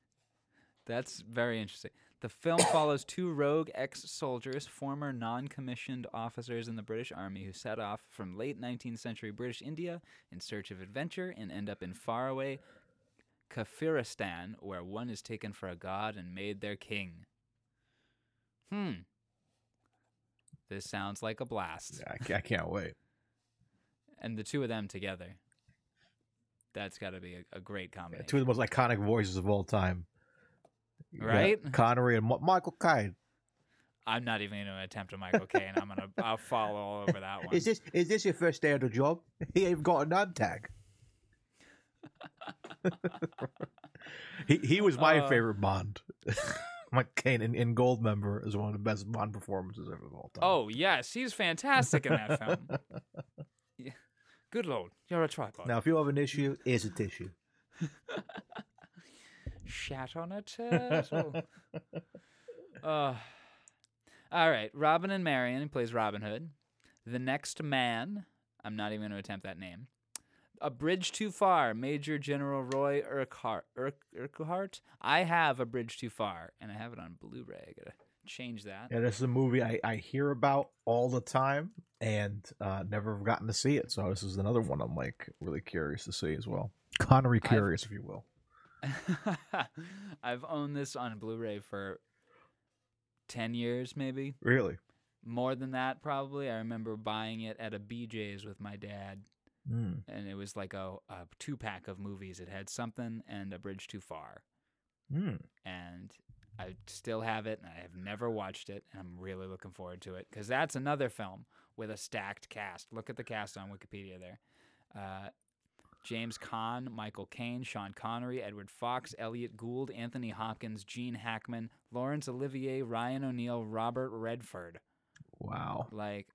That's very interesting. The film follows two rogue ex-soldiers, former non-commissioned officers in the British Army, who set off from late 19th century British India in search of adventure and end up in faraway Kafiristan, where one is taken for a god and made their king. Hmm. This sounds like a blast. Yeah, I, can't wait. And the two of them together. That's got to be a, a great Yeah, combination. two of the most iconic voices of all time. You Right? Connery and Michael Caine. I'm not even going to attempt a Michael Caine. I'm gonna I'll fall all over that one. Is this is this your first day on the job? He ain't got a name tag. he he was my Uh, favorite Bond. Mike Caine in, in Goldmember is one of the best Bond performances ever of all time. Oh yes, he's fantastic in that film. Yeah. Good lord, you're a tripod. Now, if you have an issue, here's a tissue. Shat on a turtle. uh, all right, Robin and Marion. He plays Robin Hood. The Next Man. I'm not even going to attempt that name. A Bridge Too Far. Major General Roy Urquhart. Urquhart. I have A Bridge Too Far, and I have it on Blu-ray. I gotta change that. Yeah, this is a movie I, I hear about all the time and uh, never have gotten to see it. So this is another one I'm like really curious to see as well. Connery I've- curious, if you will. I've owned this on Blu-ray for ten years, maybe Really? more than that. Probably. I remember buying it at a BJ's with my dad, Mm. and it was like a, a two-pack of movies. It had something and A Bridge Too Far, Mm. and I still have it, and I have never watched it, and I'm really looking forward to it because that's another film with a stacked cast. Look at the cast on Wikipedia there. Uh, James Caan, Michael Caine, Sean Connery, Edward Fox, Elliott Gould, Anthony Hopkins, Gene Hackman, Laurence Olivier, Ryan O'Neal, Robert Redford. Wow. Like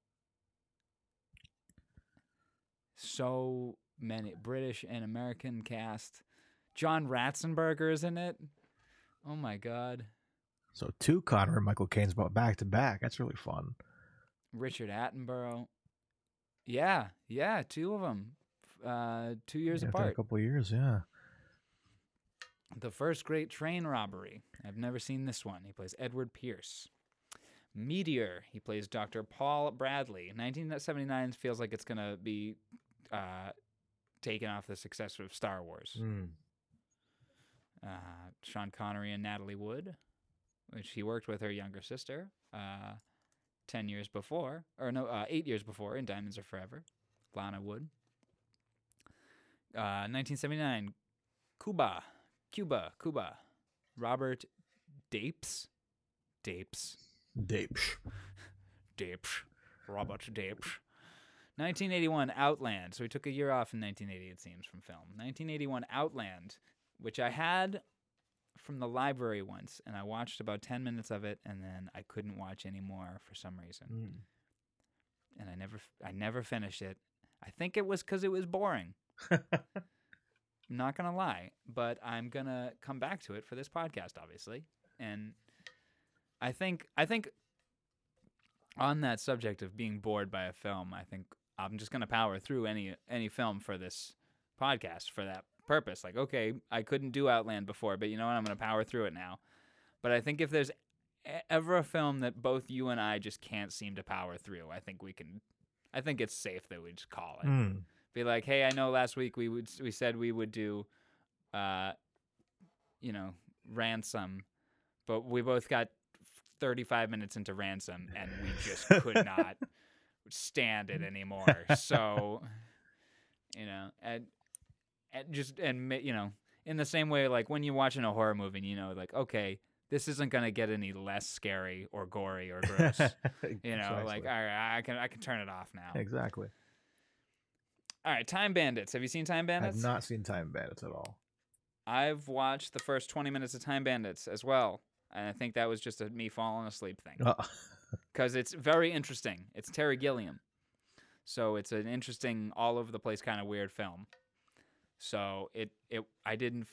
so many British and American cast. John Ratzenberger is in it. Oh my god. So two Connery and Michael Caine's brought back to back. That's really fun. Richard Attenborough. Yeah, yeah, two of them. Uh, two years Yeah, apart. A couple of years, yeah. The first great train robbery. I've never seen this one. He plays Edward Pierce. Meteor. He plays Dr. Paul Bradley. 1979 feels like it's going to be uh, taken off the success of Star Wars. Mm. Uh, Sean Connery and Natalie Wood, which he worked with her younger sister uh, 10 years before, or no, uh, eight years before in Diamonds Are Forever. Lana Wood. Uh, 1979, Cuba. Cuba. Cuba. Robert Dapes. Dapes. Dapes. Dapes. Robert Dapes. 1981, Outland. So we took a year off in 1980, it seems, from film. 1981, Outland, which I had from the library once, and I watched about 10 minutes of it, and then I couldn't watch anymore for some reason. Mm. And I never, I never finished it. I think it was because it was boring. I'm not gonna lie, but I'm gonna come back to it for this podcast, obviously. And I think I think on that subject of being bored by a film, I think I'm just gonna power through any any film for this podcast for that purpose. Like, okay, I couldn't do Outland before, but you know what? I'm gonna power through it now. But I think if there's ever a film that both you and I just can't seem to power through, I think we can. I think it's safe that we just call it Mm. Be like, "Hey, I know last week we would we said we would do, uh, you know, ransom, but we both got 35 minutes into ransom and we just could not stand it anymore. So, you know, and and just and you know, in the same way, like when you're watching a horror movie, and you know, like okay, this isn't gonna get any less scary or gory or gross. You know, like Exactly. all right, I can I can turn it off now. exactly. All right, Time Bandits. Have you seen Time Bandits? I've not seen Time Bandits at all. I've watched the first 20 minutes of Time Bandits as well. And I think that was just a me falling asleep thing. Because it's very interesting. It's Terry Gilliam. So it's an interesting, all over the place kind of weird film. So it, it I didn't f-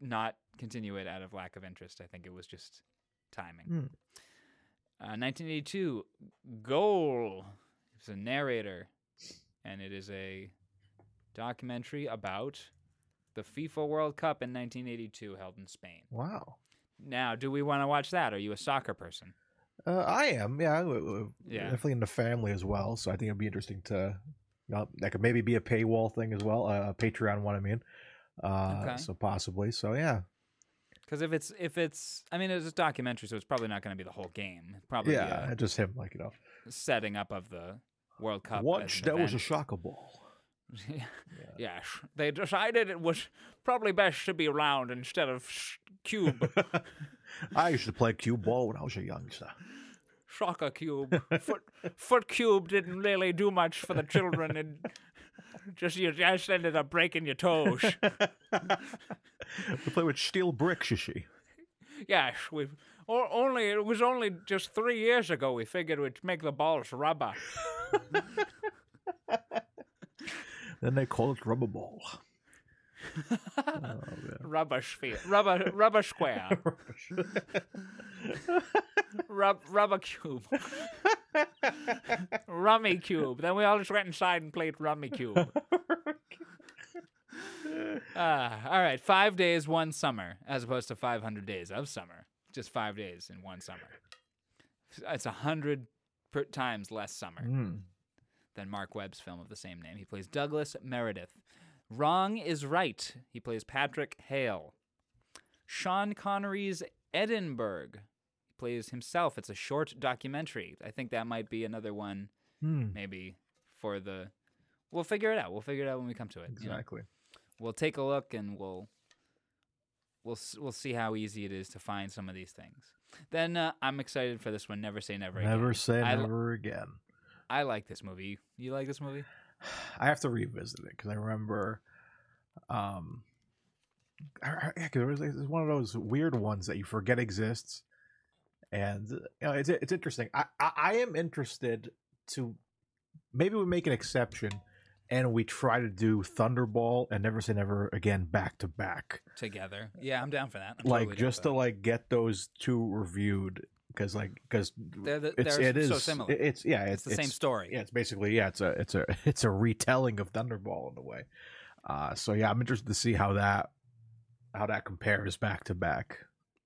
not continue it out of lack of interest. I think it was just timing. Hmm. Uh, 1982, Goal. It's a narrator, and it is a documentary about the FIFA World Cup in 1982 held in Spain. wow. Now, do we want to watch that? Are you a soccer person? Uh, I am, yeah, w- w- Yeah. definitely in the family as well. So I think it'd be interesting to, you know, that could maybe be a paywall thing as well, uh, a Patreon one. I mean, uh, Okay. so possibly. So yeah, Because if it's if it's, I mean, it's a documentary, so it's probably not going to be the whole game. Probably yeah, just him, like you know, setting up of the World Cup. once there was a shocker ball. yes, they decided it was probably best to be round instead of cube, I used to play cube ball when I was a youngster. soccer cube. Foot, foot cube didn't really do much for the children, and just you just ended up breaking your toes. We play with steel bricks, you see. yes, we o- only it was only just three years ago we figured we'd make the balls rubber. Then they call it rubber ball. Rubber sphere, rubber rubber square, Rub, rubber cube, Rummikub. Then we all just went inside and played Rummikub. Ah, all right, five days, one summer, as opposed to five hundred days of summer. Just five days in one summer. It's a hundred times less summer Mm. than Marc Webb's film of the same name. He plays Douglas Meredith. Wrong is right. He plays Patrick Hale. Sean Connery's Edinburgh. He plays himself. It's a short documentary. I think that might be another one, Hmm. maybe for the. We'll figure it out. We'll figure it out when we come to it. you know? Exactly. We'll take a look and we'll. We'll we'll see how easy it is to find some of these things. Then uh, I'm excited for this one. Never say never. Again. Never say I never again. I like this movie. You like this movie? I have to revisit it because I remember, um, yeah, 'cause it was, it's one of those weird ones that you forget exists, and you know, it's it's interesting. I, I I am interested to maybe we make an exception, and we try to do Thunderball and Never Say Never Again back to back, Together. Yeah, I'm down for that. I'm like totally just to that. like get those two reviewed because like because They're, the, it's they're it is so similar. it's yeah it's the same story. yeah, it's basically yeah, it's a it's a it's a retelling of Thunderball in a way. Uh, so yeah, I'm interested to see how that how that compares back to back.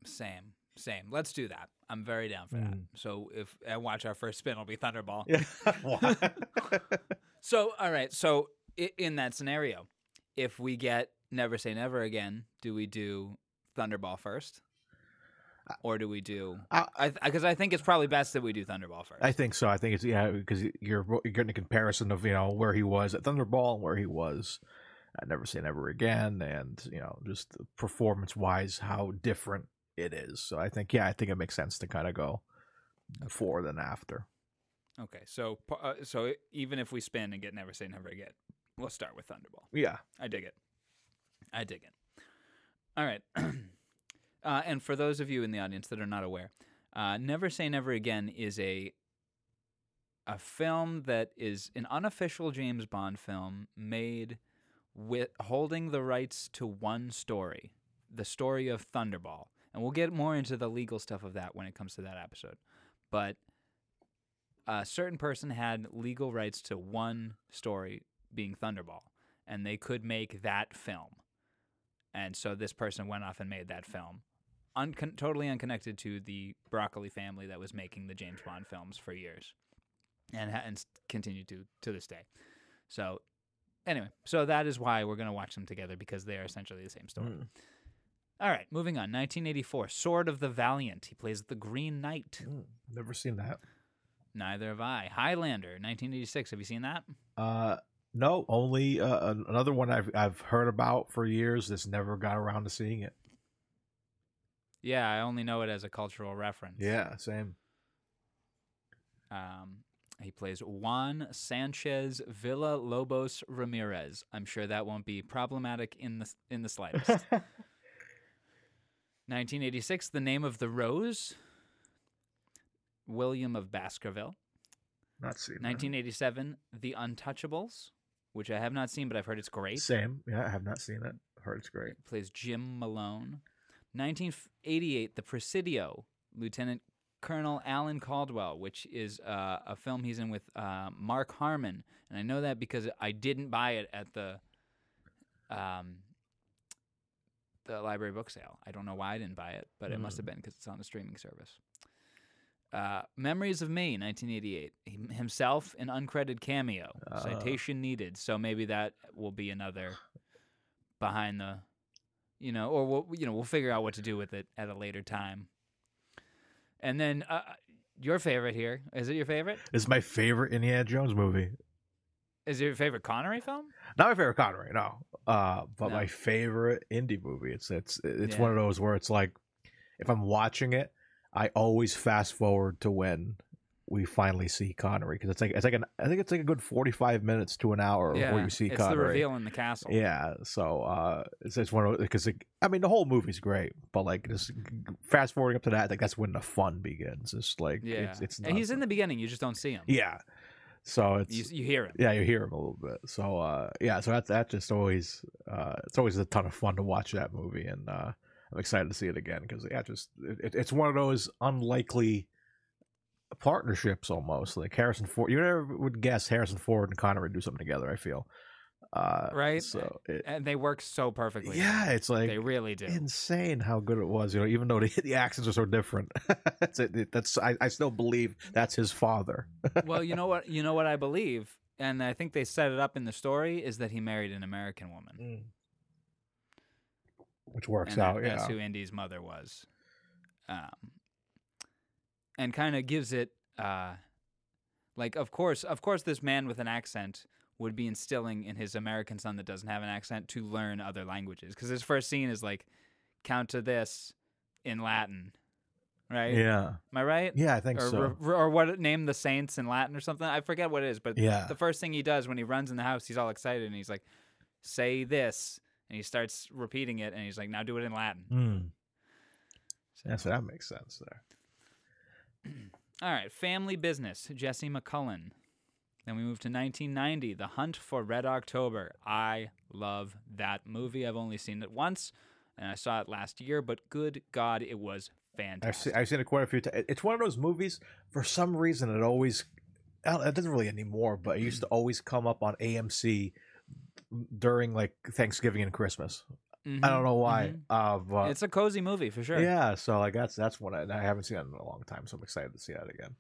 Same, same. Let's do that. I'm very down for that. Mm. So if I watch our first spin, it'll be Thunderball. Yeah. So all right. So in that scenario, if we get Never Say Never Again, do we do Thunderball first, or do we do? I- I because I, think it's probably best that we do Thunderball first. I think so. I think it's yeah because you're you're getting a comparison of you know where he was at Thunderball and where he was at Never Say Never Again, and you know just performance wise how different it is. So I think yeah, I think it makes sense to kind of go before than after. Okay. So uh, so even if we spin and get Never Say Never Again, we'll start with Thunderball. Yeah. I dig it. I dig it. All right. uh, and for those of you in the audience that are not aware, uh, Never Say Never Again is a a film that is an unofficial James Bond film made with holding the rights to one story, the story of Thunderball. And we'll get more into the legal stuff of that when it comes to that episode. But a certain person had legal rights to one story being Thunderball, and they could make that film. And so this person went off and made that film, uncon- totally unconnected to the Broccoli family that was making the James Bond films for years, and ha- and continued to to this day. So, anyway, so that is why we're gonna watch them together because they are essentially the same story. Mm. All right, moving on. 1984, Sword of the Valiant. He plays the Green Knight. Mm. Never seen that. Neither have I. Highlander, 1986. Have you seen that? Uh, no, only uh, another one I've I've heard about for years. That's never got around to seeing it. Yeah, I only know it as a cultural reference. Yeah, same. Um, he plays Juan Sanchez Villa Lobos Ramirez. I'm sure that won't be problematic in the in the slightest. 1986, The Name of the Rose. William of Baskerville. Not seen. that. 1987, The Untouchables, which I have not seen, but I've heard it's great. Same. Yeah, I have not seen it. Heard it's great. plays Jim Malone. 1988, The Presidio, Lieutenant Colonel Alan Caldwell, which is uh, a film he's in with uh, Mark Harmon, and I know that because I didn't buy it at the um, the library book sale. I don't know why I didn't buy it, but it must have been because it's on a streaming service. Uh, Memories of Me, 1988. He, himself, an uncredited cameo. Ah. Citation needed. So maybe that will be another behind the, you know, or we'll, you know, we'll figure out what to do with it at a later time. And then uh, your favorite here is it your favorite? It's my favorite Indiana Jones movie. Is it your favorite Connery film? Not my favorite Connery, no. Uh, but No. my favorite indie movie. It's it's it's Yeah. one of those where it's like, if I'm watching it, I always fast forward to when we finally see Connery because it's like it's like an I think it's like a good 45 minutes to an hour yeah, before you see it's Connery. the reveal in the castle. Yeah, so uh, it's, it's one of because I mean the whole movie's great, but like just fast forwarding up to that, like that's when the fun begins. It's like yeah. it's, it's and he's in the beginning. You just don't see him. yeah, so it's You, you hear him. yeah you hear him a little bit. So uh, yeah, so that that just always uh, it's always a ton of fun to watch that movie, and uh, I'm excited to see it again because yeah, just it, it's one of those unlikely partnerships almost like Harrison Ford. You never would guess Harrison Ford and Connery would do something together. I feel uh, Right. So it, And they work so perfectly. yeah, it's like they really do. insane how good it was. You know, even though the, the accents are so different, that's it. That's I, I still believe that's his father. well, you know what? You know what I believe, and I think they set it up in the story is that he married an American woman, Which works and that- out. Yeah. that's who Indy's mother was, um, and kind of gives it, uh, like, of course, of course, this man with an accent would be instilling in his American son that doesn't have an accent to learn other languages, because his first scene is like, count to this in Latin, right? yeah. Am I right? Yeah, I think or, so. re- or what name the saints in Latin or something. I forget what it is, but Yeah. the first thing he does when he runs in the house, he's all excited and he's like, "Say this," and he starts repeating it, and he's like, "Now do it in Latin." Hmm. Yeah, so that makes sense there. All right, family business. Jesse McMullen. Then we move to 1990, The Hunt for Red October. I love that movie. I've only seen it once, and I saw it last year, but good God, it was I've fantastic. seen, I've seen it quite a few times. It's one of those movies. For some reason, it always it doesn't really anymore, but it used to always come up on AMC during like Thanksgiving and Christmas. I don't Mhm, know why. mhm. Uh, but It's a cozy movie for sure. yeah, so like that's that's one I, I haven't seen it in a long time, so I'm excited to see that again.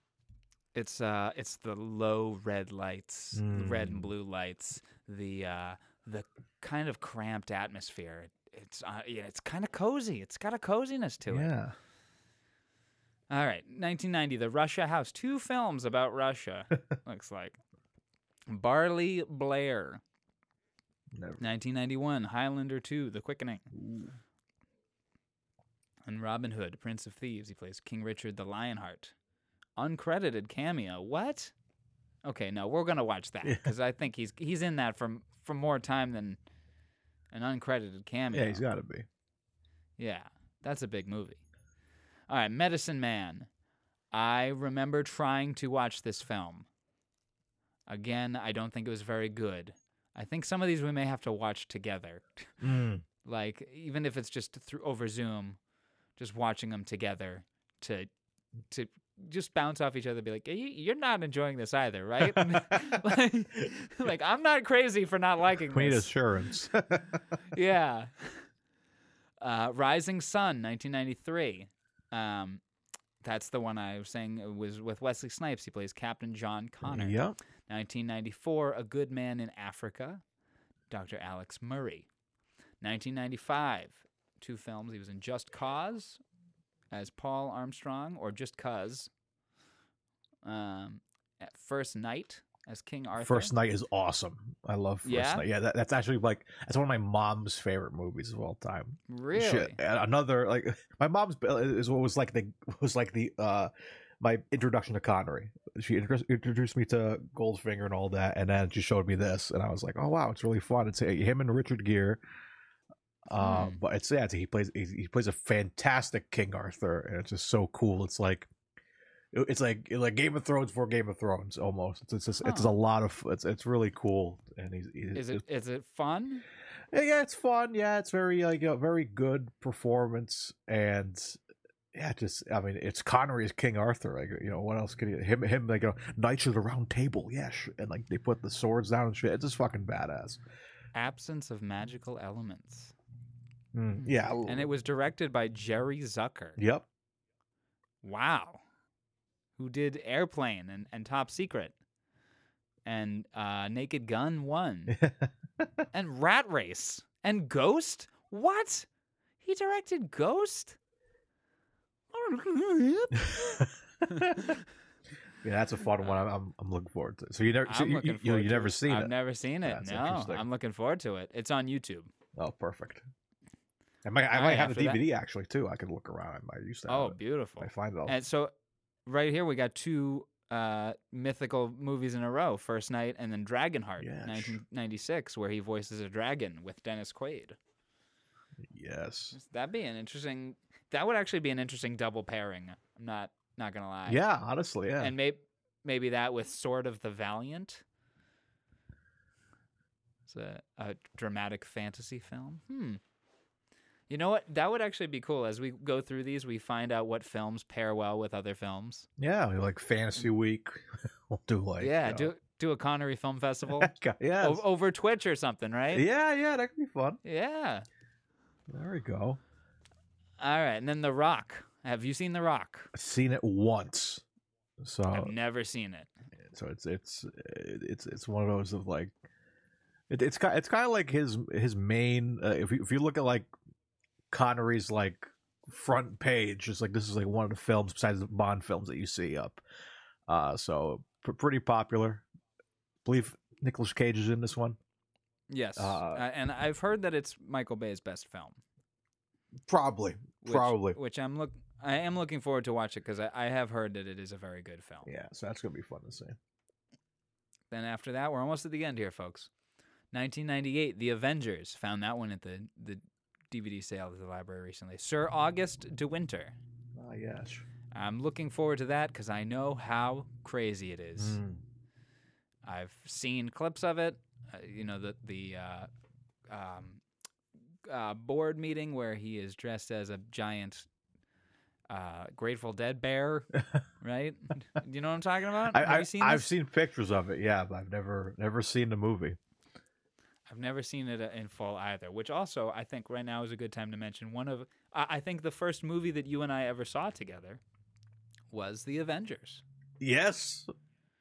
It's uh it's the low red lights, the red and Mm. blue lights, the uh the kind of cramped atmosphere. It's uh, yeah, it's kind of cozy. It's got a coziness to it. Yeah. All right, 1990, The Russia House. Two films about Russia. looks like. Barley Blair. Never. 1991, Highlander 2, The Quickening. And Robin Hood, Prince of Thieves. He plays King Richard the Lionheart. Uncredited cameo. What? Okay, no, we're gonna watch that Yeah. because I think he's he's in that from for more time than an uncredited cameo. Yeah, he's got to be. Yeah, that's a big movie. All right, Medicine Man. I remember trying to watch this film. Again, I don't think it was very good. I think some of these we may have to watch together. Mm. like even if it's just through over Zoom, just watching them together to to just bounce off each other. Be like, "You- you're not enjoying this either, right? like, like I'm not crazy for not liking We need assurance. yeah. Uh, Rising Sun, 1993. Um, that's the one I was saying it was with Wesley Snipes. He plays Captain John Connor. Yep. 1994, A Good Man in Africa, Dr. Alex Murray. 1995, two films. He was in Just Cause as Paul Armstrong, or Just Cuz. Um, at First Knight as King Arthur. First Knight is awesome. I love First Yeah? Knight. Yeah, that, that's actually like that's one of my mom's favorite movies of all time. Really? Shit. Another like my mom's is what was like the was like the uh my introduction to Connery. She introduced me to Goldfinger and all that, and then she showed me this, and I was like, "Oh wow, it's really fun." It's uh, him and Richard Gere. Uh, Hmm. but it's yeah, it's, he plays he, he plays a fantastic King Arthur, and it's just so cool. It's like it's like like Game of Thrones for Game of Thrones almost. It's it's just, it's Huh. a lot of it's it's really cool, and he's, he's Is it is it fun? yeah, yeah, it's fun. Yeah, it's very like a very good performance, and yeah, just I mean, it's Connery as King Arthur. Like you know, what else could he? Him, him, like a knights of the Round Table. Yeah, sh- and like they put the swords down and shit. It's just fucking badass. Absence of magical elements. Mm, yeah, And it was directed by Jerry Zucker. Yep. Wow. Who did Airplane and, and Top Secret. And uh, Naked Gun 1. and Rat Race. And Ghost? What? He directed Ghost? Yeah, that's a fun one. I'm, I'm, I'm looking forward to. So you never, so I'm you, you, you, you never it. seen I've it? never seen it. That's no. I'm looking forward to it. It's on YouTube. Oh, perfect. I might, I might yeah, have the for that- DVD actually too. I could look around. I might used to. Oh, beautiful. I find it. All. And so, right here we got two uh, mythical movies in a row: First Knight and then Dragonheart, Yes. 1996, where he voices a dragon with Dennis Quaid. yes. That'd be an interesting. That would actually be an interesting double pairing. I'm not not gonna lie. Yeah, honestly, yeah. And maybe maybe that with Sword of the Valiant. It's a, a dramatic fantasy film. Hmm. You know what? That would actually be cool. As we go through these, we find out what films pair well with other films. yeah, like Fantasy Week. we'll do like yeah, you know- do do a Connery Film Festival yeah, o- over Twitch or something, right? yeah, yeah. That could be fun. Yeah. There we go. All right, and then The Rock. Have you seen The Rock? I've seen it once, so I've never seen it. so it's it's it's it's one of those of like it, it's kind it's kind of like his his main uh, if you if you look at like Connery's like front page it's like this is like one of the films besides the Bond films that you see up uh so pr- pretty popular believe Nicolas Cage is in this one Yes, Uh, uh, and I've heard that it's Michael Bay's best film. Probably which, probably Which I'm look. I am looking forward to watch it because I, I have heard that it is a very good film. yeah so that's gonna be fun to see Then after that, we're almost at the end here, folks. 1998, The Avengers. Found that one at the the DVD sale at the library recently. Sir August De Wynter. oh yes I'm looking forward to that because I know how crazy it is. Mm. I've seen clips of it. Uh, you know the the uh, um, uh, board meeting where he is dressed as a giant uh, Grateful Dead bear, right? Do you know what I'm talking about? I, Have seen I've seen pictures of it yeah but I've never never seen the movie I've never seen it uh, in full either. Which also I think right now is a good time to mention one of I I think the first movie that you and I ever saw together was The Avengers. yes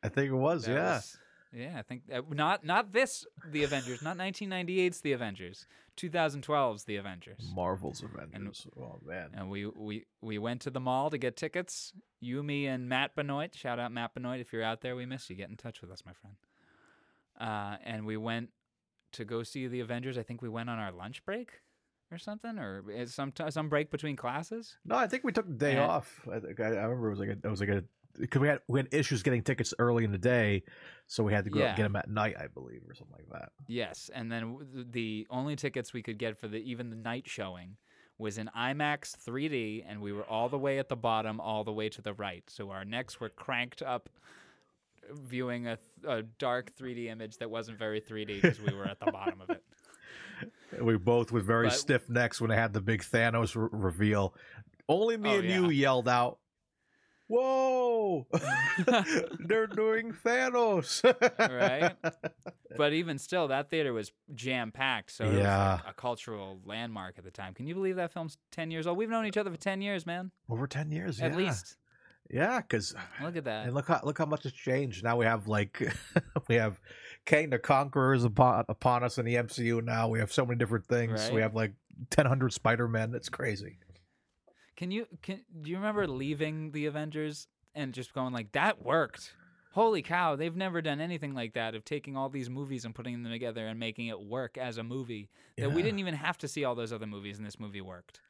I think it was That yeah was- yeah, I think uh, not not this The Avengers, not 1998's The Avengers, 2012's The Avengers. Marvel's Avengers. oh man. And we, we we went to the mall to get tickets. You, me, and Matt Benoit. Shout out Matt Benoit if you're out there. We miss you. Get in touch with us, my friend. Uh, and we went to go see the Avengers. I think we went on our lunch break or something, or is some some break between classes. No, I think we took the day And- off. I, think, I, I remember it was like a, it was like a because we had we had issues getting tickets early in the day, so we had to go Yeah. get them at night, I believe, or something like that. Yes, and then the only tickets we could get for the even the night showing was in IMAX 3D, and we were all the way at the bottom, all the way to the right. So our necks were cranked up, viewing a, a dark 3D image that wasn't very 3D because we were at the bottom of it. We both with very But- stiff necks when they had the big Thanos re- reveal. Only me Oh, and you yelled out, "Whoa! They're doing Thanos!" Right? But even still, that theater was jam packed. So it was Yeah. like a cultural landmark at the time. Can you believe that film's 10 years old? We've known each other for 10 years, man. Over ten years, At yeah. least. yeah. Because Look at that. And look how look how much has changed. Now we have like we have Kang the Conquerors upon upon us in the MCU. Now we have so many different things. We have like ten hundred Spider Men. It's crazy. Can you can do you remember leaving the Avengers and just going like that worked? Holy cow, they've never done anything like that of taking all these movies and putting them together and making it work as a movie. That we didn't even have to see all those other movies and this movie worked.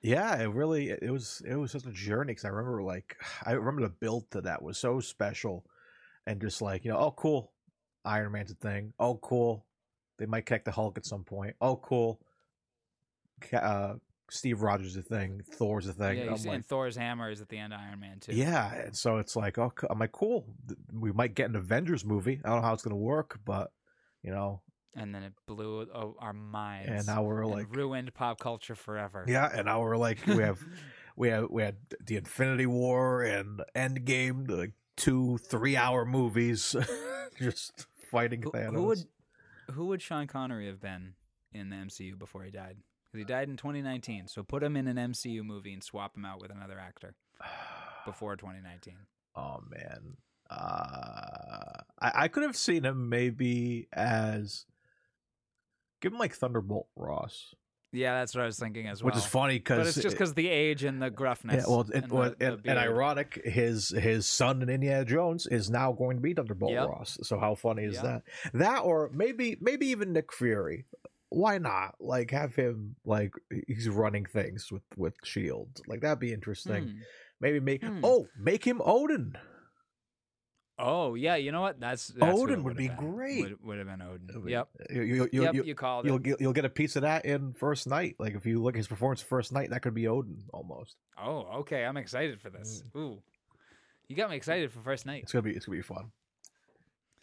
Yeah, it really it was it was such a journey. Because I remember like I remember the build to that was so special, and just like you know, oh cool, Iron Man's a thing. Oh cool, they might kick the Hulk at some point. Oh cool, uh, Steve Rogers a thing. Thor's a thing. yeah, like, and Thor's hammer is at the end of Iron Man too. Yeah, and so it's like, oh, I'm like, cool. We might get an Avengers movie. I don't know how it's gonna work, but you know, And then it blew our minds. and now we're like, ruined pop culture forever. yeah, and now we're like, we have, we have, we had the Infinity War and Endgame, the like two, three hour movies, just fighting Who, Thanos. who would who would Sean Connery have been in the MCU before he died? Because he died in 2019. So put him in an MCU movie and swap him out with another actor before 2019. Oh man, uh, I I could have seen him maybe as, give him like Thunderbolt Ross. Yeah, that's what I was thinking as well. which is funny because but it's just because the age and the gruffness. Yeah, well, it, and, well, the- the and, and ironic, his his son in Indiana Jones is now going to be Thunderbolt Yep. Ross. So how funny is Yep. that? That or maybe maybe even Nick Fury. Why not? Like have him like he's running things with with Shield. Like that'd be interesting. Hmm. Maybe make Hmm. oh make him Odin. Oh yeah, you know what? That's, that's Odin would be been. great. Would, would have been Odin. Yep. You, you, you, yep. you, You called you'll it. get you'll get a piece of that in first knight. Like if you look at his performance first knight, that could be Odin almost. Oh, okay. I'm excited for this. Mm. Ooh, you got me excited for first knight. It's gonna be it's gonna be fun.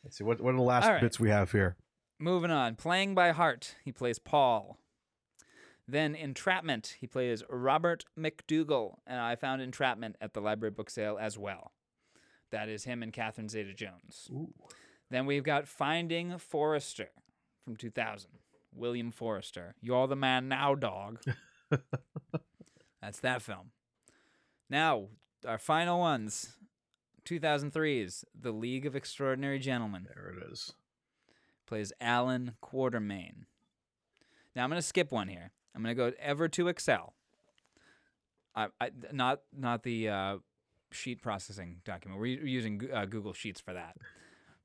Let's see what what are the last right. bits we have here. Moving on. Playing by heart, he plays Paul. Then Entrapment, he plays Robert MacDougal, and I found Entrapment at the library book sale as well. That is him and Catherine Zeta-Jones. Ooh. Then we've got Finding Forrester from 2000. William Forrester. You're the man now, dog. That's that film. Now, our final ones. 2003's The League of Extraordinary Gentlemen There it is. Plays Allan Quatermain. Now I'm going to skip one here. I'm going to go ever to Excel. I, I not not the uh, sheet processing document. We're using uh, Google Sheets for that.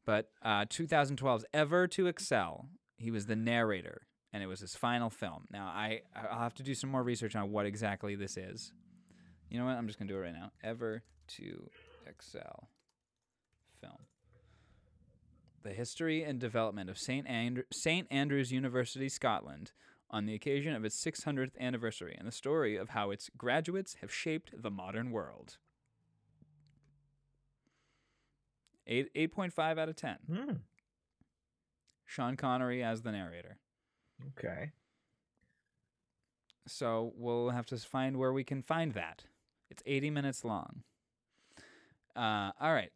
But uh, 2012's Ever to Excel. He was the narrator, and it was his final film. Now I I'll have to do some more research on what exactly this is. You know what? I'm just going to do it right now. Ever to Excel film the history and development of St. And- St. Andrews University, Scotland, on the occasion of its 600th anniversary, and the story of how its graduates have shaped the modern world. Eight, 8.5 out of 10. Hmm. Sean Connery as the narrator. Okay. So we'll have to find where we can find that. It's 80 minutes long. Uh, all right.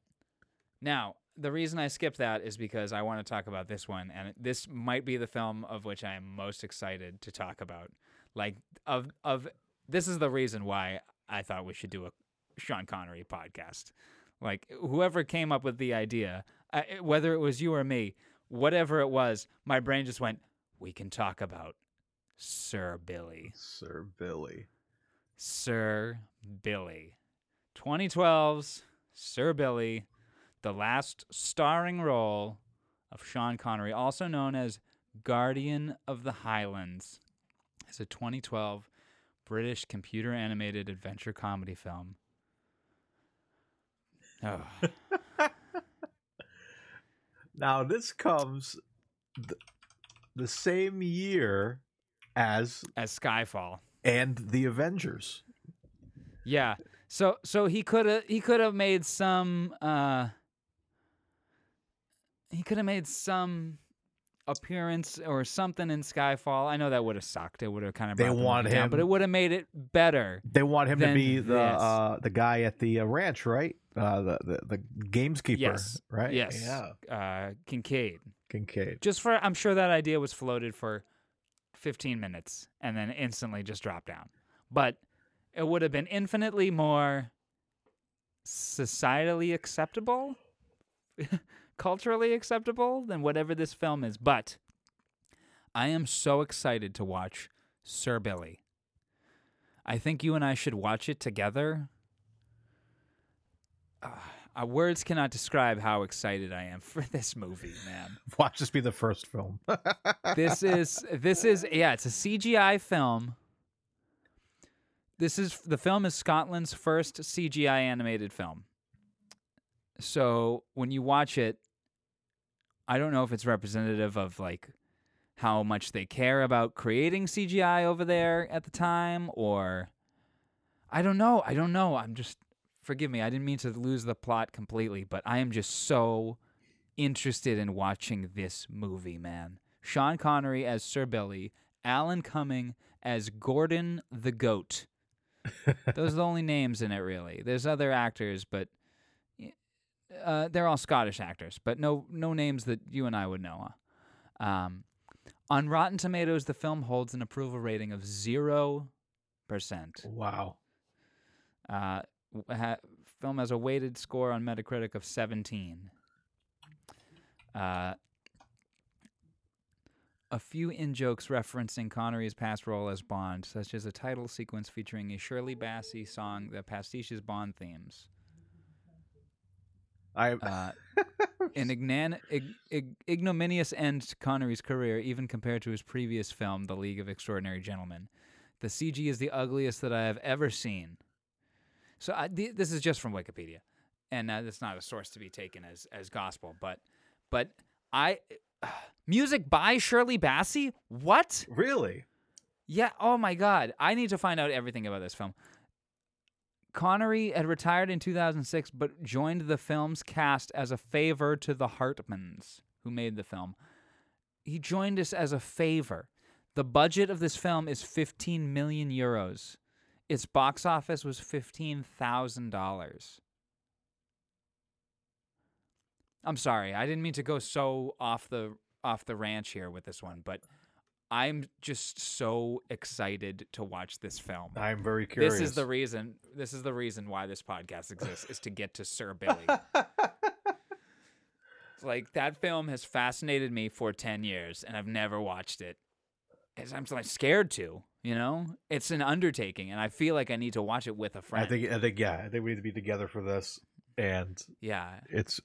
Now, the reason I skipped that is because I want to talk about this one, and this might be the film of which I am most excited to talk about. Like, of of this is the reason why I thought we should do a Sean Connery podcast. Like, whoever came up with the idea, uh, I, whether it was you or me, whatever it was, my brain just went, "We can talk about Sir Billi." Sir Billi. Sir Billi. 2012's Sir Billi, the last starring role of Sean Connery, also known as Guardian of the Highlands. is a 2012 British computer animated adventure comedy film. Oh, Now this comes th- the same year as as Skyfall. and the Avengers. Yeah. So so he could have he could have made some uh he could have made some appearance or something in Skyfall. I know that would have sucked. It would have kind of They want movie down, but it would have made it better. They want him to be the uh, the guy at the uh, ranch, right? Uh, the, the the gameskeeper, Yes. right? Yes. Yeah. Uh Kincade. Kincade. Just for I'm sure that idea was floated for 15 minutes and then instantly just dropped down. But it would have been infinitely more societally acceptable, culturally acceptable than whatever this film is. But I am so excited to watch Sir Billi. I think you and I should watch it together. Uh, uh, words cannot describe how excited I am for this movie, man Watch this be the first film. this is this is yeah, it's a CGI film. This is the film is Scotland's first CGI animated film. So when you watch it, I don't know if it's representative of like how much they care about creating CGI over there at the time or I don't know. I don't know. I'm just forgive me. I didn't mean to lose the plot completely, but I am just so interested in watching this movie, man. Sean Connery as Sir Billi, Alan Cumming as Gordon the Goat. Those are the only names in it, really. There's other actors, but uh, they're all Scottish actors, but no no names that you and I would know. Um, on Rotten Tomatoes, the film holds an approval rating of zero percent. wow. Uh, ha- film has a weighted score on Metacritic of 17. Uh, a few in jokes referencing Connery's past role as Bond, such as a title sequence featuring a Shirley Bassey song that pastiches Bond themes. I Uh, an ignan- ig- ig- ignominious end to Connery's career, even compared to his previous film, The League of Extraordinary Gentlemen. The CG is the ugliest that I have ever seen. So I, th- this is just from Wikipedia, and uh, it's not a source to be taken as as gospel. But but I music by Shirley Bassey. What? really. Yeah. Oh my God. I need to find out everything about this film. Connery had retired in 2006, but joined the film's cast as a favor to the Hartmanns, who made the film. He joined us as a favor. The budget of this film is 15 million euros. Its box office was $15,000. I'm sorry. I didn't mean to go so off the off the ranch here with this one, but I'm just so excited to watch this film. I'm very curious. This is the reason. This is the reason why this podcast exists is to get to Sir Billi. like that film has fascinated me for ten years, and I've never watched it. As I'm like scared to. You know, it's an undertaking, and I feel like I need to watch it with a friend. I think. I think. Yeah. I think we need to be together for this, and yeah. it's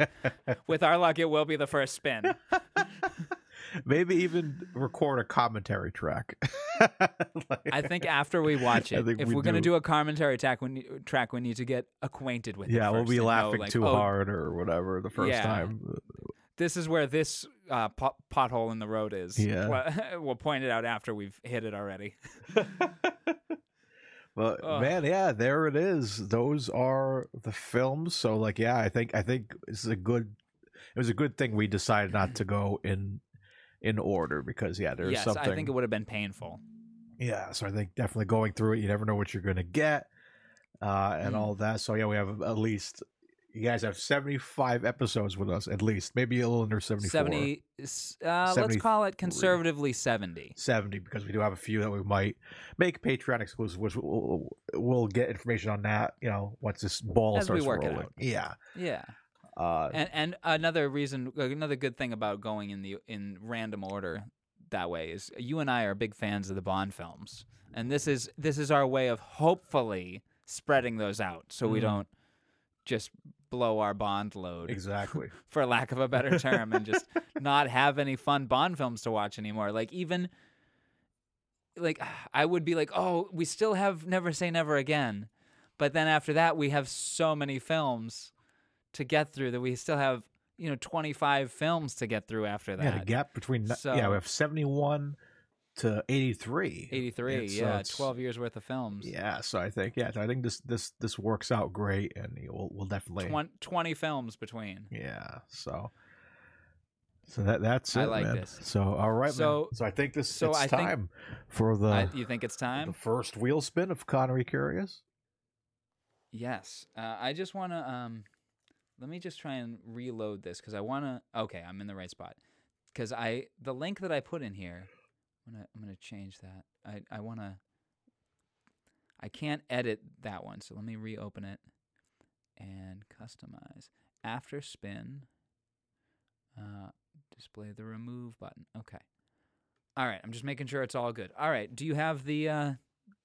With our luck, it will be the first spin. maybe even record a commentary track. Like- I think after we watch it, if we we're gonna do. do a commentary track, we need, track, we need to get acquainted with it. Yeah, we'll be and know, laughing like, too oh, hard or whatever the first Yeah. time. this is where this uh, pot- pothole in the road is. Yeah. we'll point it out after we've hit it already. But Ugh. man, yeah, there it is. Those are the films. So like, yeah, I think I think is a good. It was a good thing we decided not to go in in order because yeah, there's yes, something. I think it would have been painful. Yeah, so I think definitely going through it, you never know what you're going to get, uh, and Mm. all that. So yeah, we have at least you guys have 75 episodes with us at least, maybe a little under 74. 70, s- uh, let's call it conservatively 70. 70 because we do have a few that we might make Patreon exclusive, which we'll, we'll get information on that. You know, once this ball As starts rolling. out. Yeah. Yeah. Uh, And and another reason another good thing about going in the in random order that way is you and I are big fans of the Bond films. And this is this is our way of hopefully spreading those out so we Mhm. don't just blow our bond load. exactly. for lack of a better term, and just not have any fun Bond films to watch anymore. Like even like I would be like, oh, we still have Never Say Never Again, but then after that we have so many films to get through that we still have you know 25 films to get through after that. Yeah, the gap between yeah, we have 71 to 83. 83, And so yeah, it's- 12 years worth of films. Yeah, so I think yeah, I think this this this works out great, and we'll we'll definitely 20, 20 films between. yeah. So so that that's I it, like man. this. So all right, So- man. So I think this so it's I think- time for the I, you think it's time the first wheel spin of Connery Curious. Yes. Uh, I just want to um let me just try and reload this cuz I want to Okay, I'm in the right spot. Cuz I the link that I put in here, I'm going to I'm to change that. I I want to I can't edit that one, so let me reopen it and customize. After spin uh display the remove button. Okay. All right, I'm just making sure it's all good. All right, do you have the uh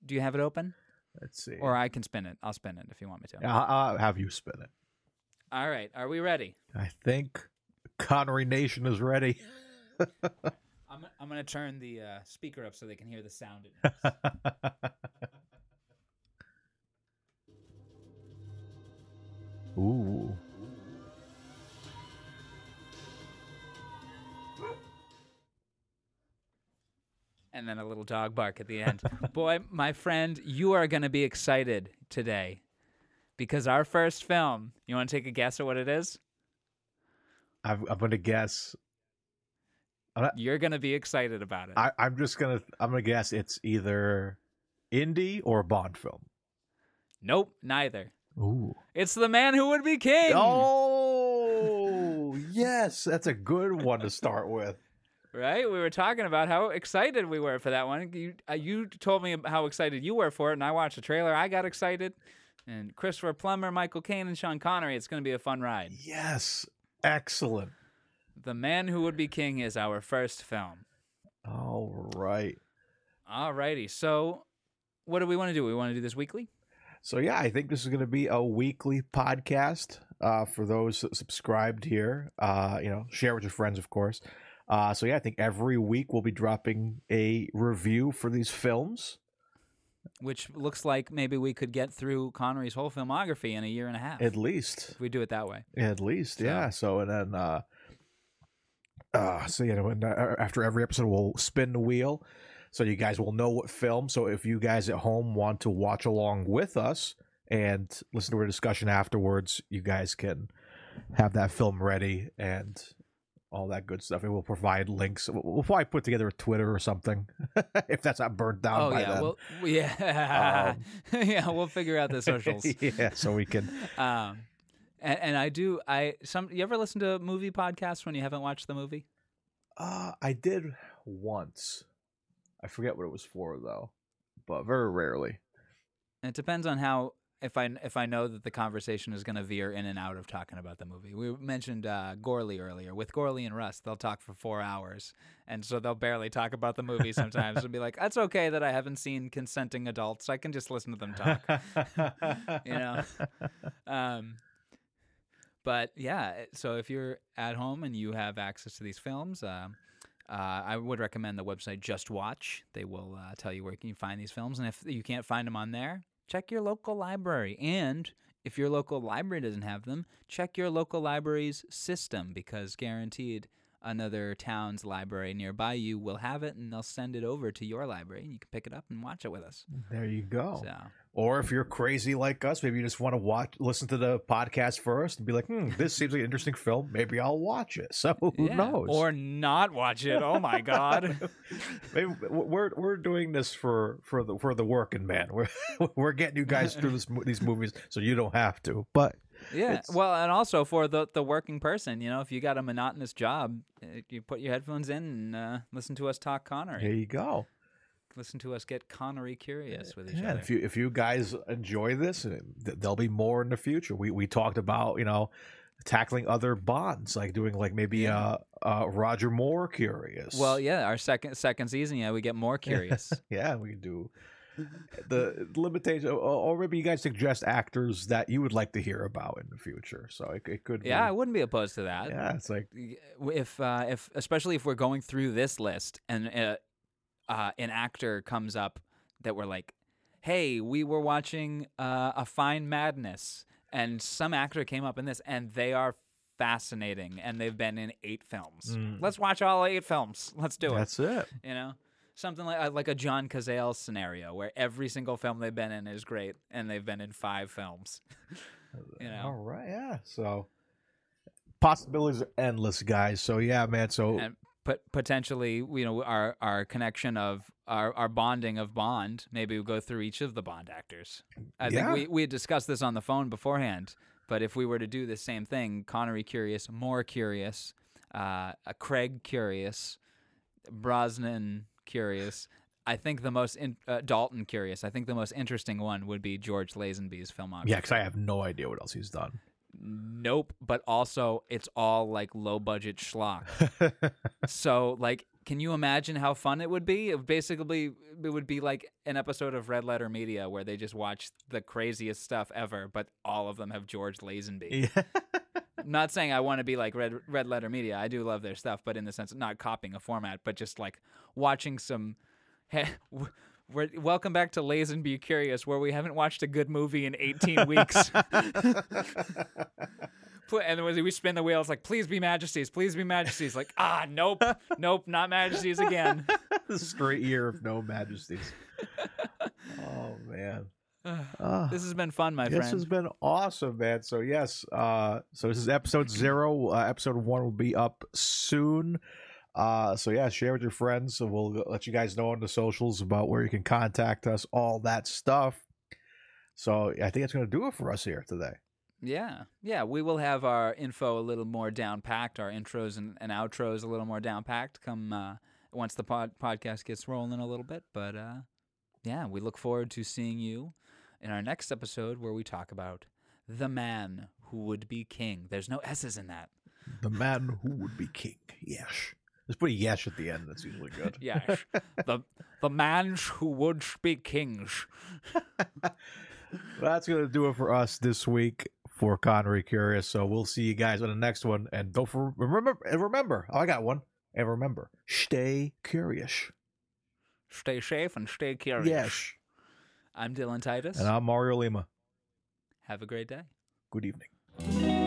do you have it open? Let's see. Or I can spin it. I'll spin it if you want me to. I'll, I'll have you spin it. All right, are we ready? I think Connery Nation is ready. I'm I'm gonna turn the uh, speaker up so they can hear the sound. Ooh. and then a little dog bark at the end. Boy, my friend, you are gonna be excited today because our first film. You want to take a guess at what it is? I'm, I'm gonna guess. You're gonna be excited about it. I, I'm just gonna. I'm gonna guess it's either Indy or a Bond film. nope, neither. Ooh. It's the man who would be king. Oh yes, that's a good one to start with. Right? We were talking about how excited we were for that one. You uh, you told me how excited you were for it, and I watched the trailer. I got excited. And Christopher Plummer, Michael Caine, and Sean Connery. It's going to be a fun ride. Yes, excellent. The Man Who Would Be King is our first film. All right. Alrighty. So, what do we want to do? We want to do this weekly. So yeah, I think this is going to be a weekly podcast uh, for those subscribed here. Uh, you know, share with your friends, of course. Uh, so yeah, I think every week we'll be dropping a review for these films. Which looks like maybe we could get through Connery's whole filmography in a year and a half. At least, if we do it that way. At least, So- yeah. So and then, uh, uh, so you know, and, uh, after every episode, we'll spin the wheel, so you guys will know what film. So if you guys at home want to watch along with us and listen to our discussion afterwards, you guys can have that film ready and all that good stuff. And we'll provide links. We'll we'll probably put together a Twitter or something if that's not burnt down oh by yeah, then. well, yeah, yeah. We'll figure out the socials. yeah, so we can. um, and, and I do. I some. You ever listen to a movie podcasts when you haven't watched the movie? Uh, I did once. I forget what it was for though, but very rarely. It depends on how if I if I know that the conversation is going to veer in and out of talking about the movie. We mentioned uh, Gourley earlier. With Gourley and Rust, they'll talk for four hours, and so they'll barely talk about the movie. Sometimes and be like, "That's okay that I haven't seen consenting adults. I can just listen to them talk." you know. Um, but yeah, so if you're at home and you have access to these films, um, uh, I would recommend the website Just Watch. They will uh, tell you where you can find these films, and if you can't find them on there, check your local library. And if your local library doesn't have them, check your local library's system because guaranteed another town's library nearby you will have it, and they'll send it over to your library, and you can pick it up and watch it with us. there you go. So. Or if you're crazy like us, maybe you just want to watch, listen to the podcast first, and be like, "Hmm, this seems like an interesting film. Maybe I'll watch it." So who Yeah, knows? Or not watch it. Oh my god. maybe we're we're doing this for for the for the working man. We're we're getting you guys through this these movies, so you don't have to. But yeah. It's- Well, and also for the the working person, you know, if you got a monotonous job, uh, you put your headphones in and uh, listen to us talk Connery. there you go. Listen to us get Connery curious with each Yeah, other. if you if you guys enjoy this, there'll be more in the future. We we talked about you know tackling other bonds, like doing like maybe Yeah. uh uh Roger Moore curious. well, yeah, our second second season, yeah, we get more curious. yeah, we can do the limitation, or, maybe you guys suggest actors that you would like to hear about in the future. So it, it could, yeah, I wouldn't be opposed to that. yeah, it's like if uh, if especially if we're going through this list and uh, uh, an actor comes up that we're like, hey, we were watching uh, a Fine Madness, and some actor came up in this, and they are fascinating, and they've been in eight films. Mm. Let's watch all eight films. Let's do it. that's it. You know. Something like uh, like a John Cazale scenario where every single film they've been in is great, and they've been in five films. you know, All right, yeah. So possibilities are endless, guys. So yeah, man. So and potentially, you know, our our connection of our, our bonding of Bond. Maybe we go through each of the Bond actors. I Yeah. think we we had discussed this on the phone beforehand. But if we were to do the same thing, Connery curious, Moore curious, uh, Craig curious, Brosnan curious. I think the most in, uh, Dalton curious. I think the most interesting one would be George Lazenby's filmography. yeah, because I have no idea what else he's done. Nope, but also it's all like low budget schlock. so like can you imagine how fun it would be? It would basically it would be like an episode of Red Letter Media where they just watch the craziest stuff ever, but all of them have George Lazenby. yeah. I'm not saying I want to be like Red Red Letter Media. I do love their stuff, but in the sense of not copying a format, but just like watching some we're, welcome back to Lazenby Curious, where we haven't watched a good movie in 18 weeks. And we spin the wheel, it's like, please be majesties, please be majesties. Like, ah, nope, nope, not majesties again. Straight year of no majesties. oh man. Ah. This has been fun, my this friend. This has been awesome, man. So yes, uh, so this is episode zero. Uh, episode one will be up soon. Uh, so yeah, share with your friends. So we'll let you guys know on the socials about where you can contact us, all that stuff. So I think it's going to do it for us here today. Yeah, yeah. We will have our info a little more down packed, our intros and, and outros a little more down packed. Come uh, once the pod- podcast gets rolling a little bit. But uh, yeah, we look forward to seeing you in our next episode where we talk about the man who would be king. There's no s's in that. The man who would be king. Yes. Just put a yes at the end. That's usually good. Yes, the the mans who would speak kings. That's gonna do it for us this week for Connery Curious. So we'll see you guys on the next one. And don't for, remember and remember. Oh, I got one. And remember, stay curious. Stay safe and stay curious. Yes. I'm Dylan Titus. And I'm Mario Lima. Have a great day. Good evening.